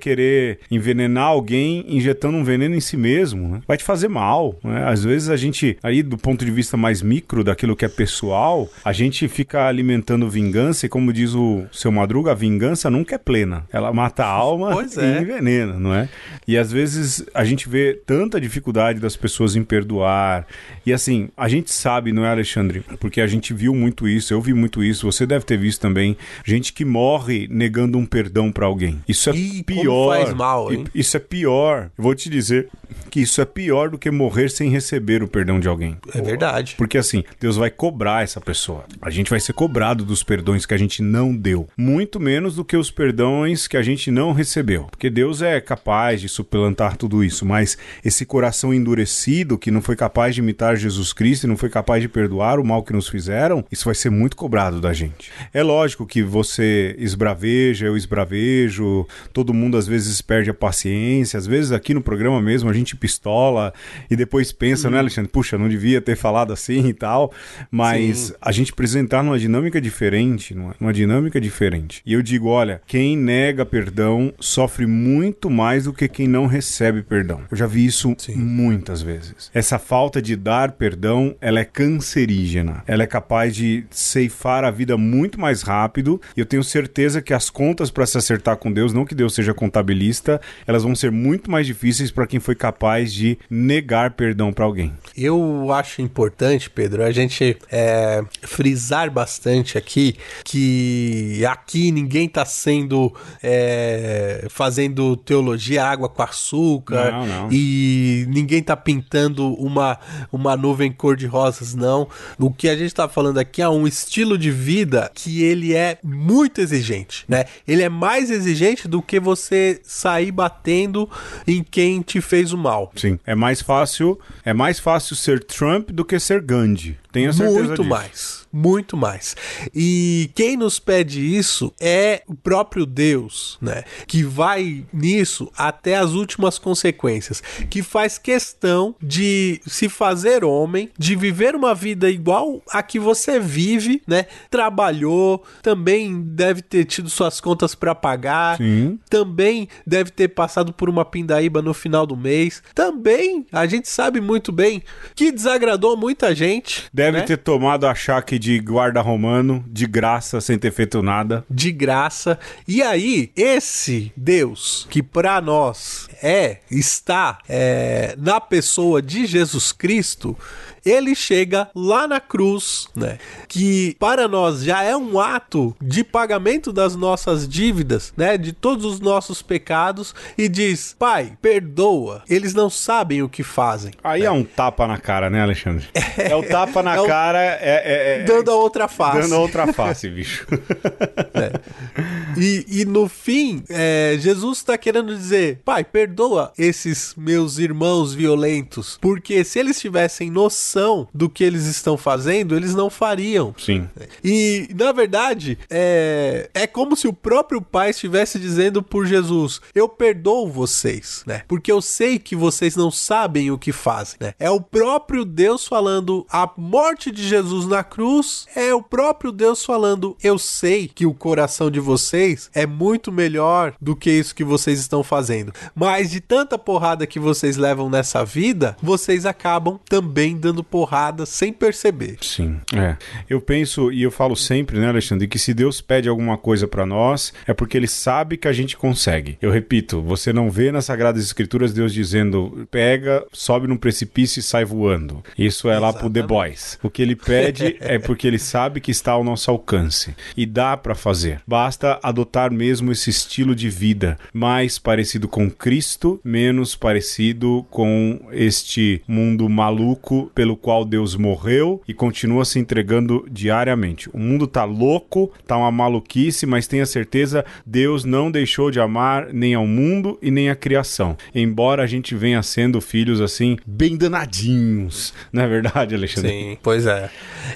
A: querer envenenar alguém injetando um veneno em si mesmo, né? Vai te fazer mal, né? Às vezes a gente, aí do ponto de vista mais micro, daquilo que é pessoal, a gente fica alimentando vingança e como diz o seu Madruga, a vingança nunca é plena. Ela mata a alma
B: Pois
A: e
B: é.
A: envenena, não é? E às vezes a gente vê tanta dificuldade das pessoas em perdoar. E assim, a gente sabe, não é, Alexandre? Porque a gente viu muito isso, eu vi muito isso, você deve ter visto também. Gente que morre negando um perdão pra alguém. Isso é
B: Ih, como
A: pior.
B: faz mal, hein?
A: Isso é pior. Eu vou te dizer que isso é pior do que morrer sem receber o perdão de alguém.
B: É verdade.
A: Porque assim, Deus vai cobrar essa pessoa. A gente vai ser cobrado dos perdões que a gente não deu. Muito menos do que os perdões que a gente não recebeu. Porque Deus é capaz de suplantar tudo isso. Mas esse coração endurecido, que não foi capaz de imitar Jesus Cristo e não foi capaz de perdoar o mal que nos fizeram, isso vai ser muito cobrado da gente. É lógico que você esbraveja, eu esbravejo, todo mundo às vezes perde a paciência. Às vezes aqui no programa mesmo a gente pistola e depois pensa, né, Alexandre? Puxa, não devia ter falado assim e tal. Mas
B: Sim.
A: a gente precisa entrar numa dinâmica diferente, numa, numa dinâmica diferente. E eu digo, olha, quem nega perdão sofre muito mais do que quem não recebe perdão. Eu já vi isso muitas vezes. Essa falta de dar perdão, ela é cancerígena. Ela é capaz de ceifar a vida muito mais rápido. E eu tenho certeza que as contas para se acertar com Deus, não que Deus seja contabilista, elas vão ser muito mais difíceis para quem foi capaz de negar perdão para alguém.
B: Eu acho importante, Pedro, a gente é, frisar bastante aqui que aqui ninguém tá sendo é, fazendo teologia água com açúcar
A: Não, não.
B: e ninguém tá pintando uma, uma nuvem cor de rosas, não. O que a gente tá falando aqui é um estilo de vida que ele é muito exigente, né? Ele é mais exigente do que você sair batendo em quem te fez o mal.
A: Sim, é mais fácil, é mais fácil ser Trump do que ser Gandhi. Tenho certeza
B: Muito
A: disso.
B: mais. Muito mais. E quem nos pede isso é o próprio Deus, né? Que vai nisso até as últimas consequências. Que faz questão de se fazer homem, de viver uma vida igual a que você vive, né? Trabalhou, também deve ter tido suas contas para pagar,
A: Sim.
B: também deve ter passado por uma pindaíba no final do mês. Também, a gente sabe muito bem que desagradou muita gente.
A: Deve
B: né?
A: ter tomado a chaque de guarda romano, de graça, sem ter feito nada.
B: de graça. E aí, esse Deus que para nós é, está é, na pessoa de Jesus Cristo, ele chega lá na cruz, né? Que para nós já é um ato de pagamento das nossas dívidas, né? De todos os nossos pecados e diz: Pai, perdoa. Eles não sabem o que fazem.
A: Aí é, um tapa na cara, né, Alexandre? É, o tapa na
B: É o-
A: cara, é, é- é-
B: Dando a outra face.
A: dando a outra face, bicho.
B: E, e no fim, é, Jesus está querendo dizer: Pai, perdoa esses meus irmãos violentos, porque se eles tivessem noção do que eles estão fazendo, eles não fariam.
A: Sim.
B: E, na verdade, é, é como se o próprio Pai estivesse dizendo por Jesus: Eu perdoo vocês, né? Porque eu sei que vocês não sabem o que fazem, né? É o próprio Deus falando: a morte de Jesus na cruz é o próprio Deus falando: Eu sei que o coração de vocês é muito melhor do que isso que vocês estão fazendo. Mas de tanta porrada que vocês levam nessa vida, vocês acabam também dando porrada sem perceber.
A: Sim, é. Eu penso e eu falo sempre, né, Alexandre, que se Deus pede alguma coisa pra nós, é porque ele sabe que a gente consegue. Eu repito, você não vê nas Sagradas Escrituras Deus dizendo, pega, sobe num precipício e sai voando. Isso é lá pro The Boys. O que ele pede é porque ele sabe que está ao nosso alcance e dá pra fazer. Basta adotar mesmo esse estilo de vida mais parecido com Cristo, menos parecido com este mundo maluco pelo qual Deus morreu e continua se entregando diariamente. O mundo tá louco, tá uma maluquice, mas tenha certeza, Deus não deixou de amar nem ao mundo e nem à criação. Embora a gente venha sendo filhos assim, bem danadinhos. Não é verdade, Alexandre?
B: Sim, pois é.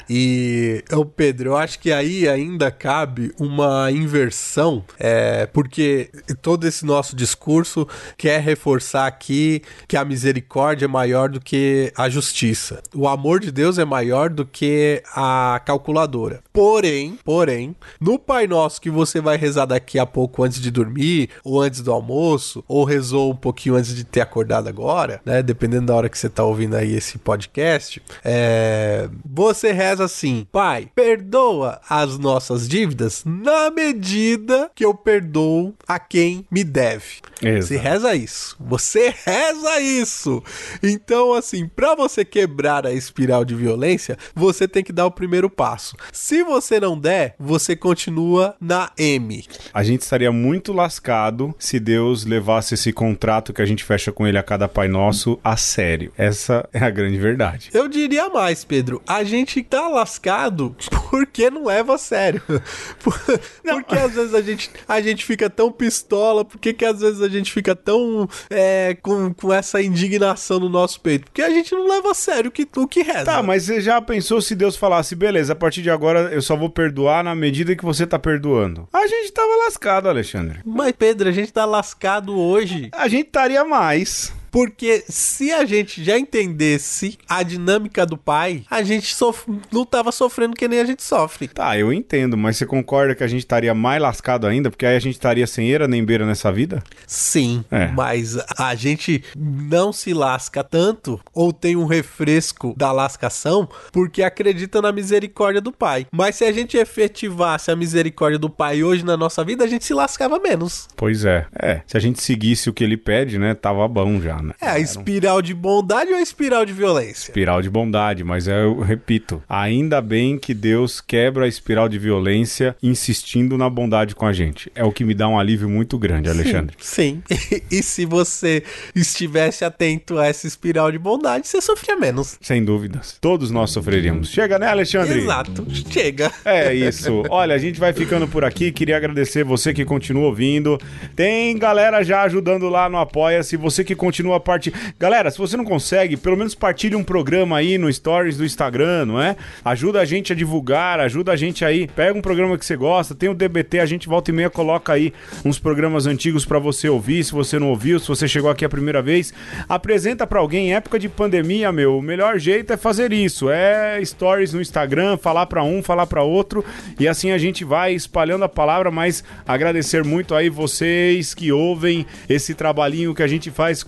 B: E, ô Pedro, eu acho que aí ainda cabe uma inversão, é, porque todo esse nosso discurso quer reforçar aqui que a misericórdia é maior do que a justiça. O amor de Deus é maior do que a calculadora. Porém, porém, no Pai Nosso que você vai rezar daqui a pouco antes de dormir, ou antes do almoço, ou rezou um pouquinho antes de ter acordado agora, né? Dependendo da hora que você tá ouvindo aí esse podcast, é, você reza assim: Pai, perdoa as nossas dívidas na medida que eu perdoo a quem me deve.
A: Exato.
B: Você reza isso. Você reza isso. Então, assim, pra você quebrar a espiral de violência, você tem que dar o primeiro passo. Se você não der, você continua na M.
A: A gente estaria muito lascado se Deus levasse esse contrato que a gente fecha com ele a cada Pai Nosso a sério. Essa é a grande verdade.
B: Eu diria mais, Pedro. A gente tá lascado porque não leva a sério. Por- Porque às vezes a gente, a gente fica tão pistola, por que que às vezes a gente fica tão é, com, com essa indignação no nosso peito? Porque a gente não leva a sério o que, o que reza.
A: Tá, mas você já pensou se Deus falasse, beleza, a partir de agora eu só vou perdoar na medida que você tá perdoando? A gente tava lascado, Alexandre.
B: Mas, Pedro, a gente tá lascado hoje.
A: A gente estaria mais.
B: Porque se a gente já entendesse a dinâmica do pai, a gente sof- não tava sofrendo que nem a gente sofre.
A: Tá, eu entendo, mas você concorda que a gente estaria mais lascado ainda? Porque aí a gente estaria sem eira nem beira nessa vida?
B: Sim,
A: É.
B: mas a gente não se lasca tanto ou tem um refresco da lascação porque acredita na misericórdia do pai. Mas se a gente efetivasse a misericórdia do pai hoje na nossa vida, a gente se lascava menos.
A: Pois é. É, se a gente seguisse o que ele pede, né, tava bom já, né?
B: É a espiral de bondade ou a espiral de violência?
A: Espiral de bondade, mas é, eu repito, ainda bem que Deus quebra a espiral de violência insistindo na bondade com a gente. É o que me dá um alívio muito grande, Alexandre.
B: Sim. E, se você estivesse atento a essa espiral de bondade, você sofria menos.
A: Sem dúvidas. Todos nós sofreríamos. Chega, né, Alexandre?
B: Exato. Chega.
A: É isso. Olha, a gente vai ficando por aqui. Queria agradecer você que continua ouvindo. Tem galera já ajudando lá no Apoia-se. Você que continua continua parte. Galera, se você não consegue, pelo menos partilhe um programa aí no Stories do Instagram, não é? Ajuda a gente a divulgar, ajuda a gente aí. Pega um programa que você gosta, tem o DBT, a gente volta e meia coloca aí uns programas antigos para você ouvir, se você não ouviu, se você chegou aqui a primeira vez, apresenta para alguém em época de pandemia, meu. O melhor jeito é fazer isso, é stories no Instagram, falar para um, falar para outro e assim a gente vai espalhando a palavra, mas agradecer muito aí vocês que ouvem esse trabalhinho que a gente faz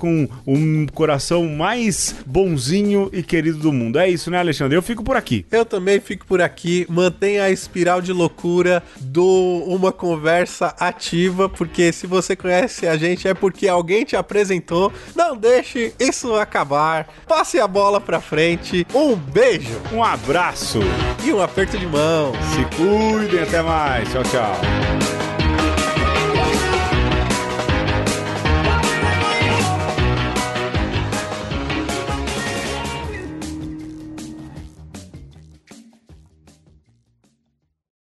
A: com um coração mais bonzinho e querido do mundo. É isso, né, Alexandre? Eu fico por aqui.
B: Eu também fico por aqui. Mantenha a espiral de loucura do uma conversa ativa, porque se você conhece a gente é porque alguém te apresentou. Não deixe isso acabar. Passe a bola pra frente. Um beijo
A: Um abraço.
B: e um aperto de mão.
A: Se cuidem, até mais. Tchau, tchau.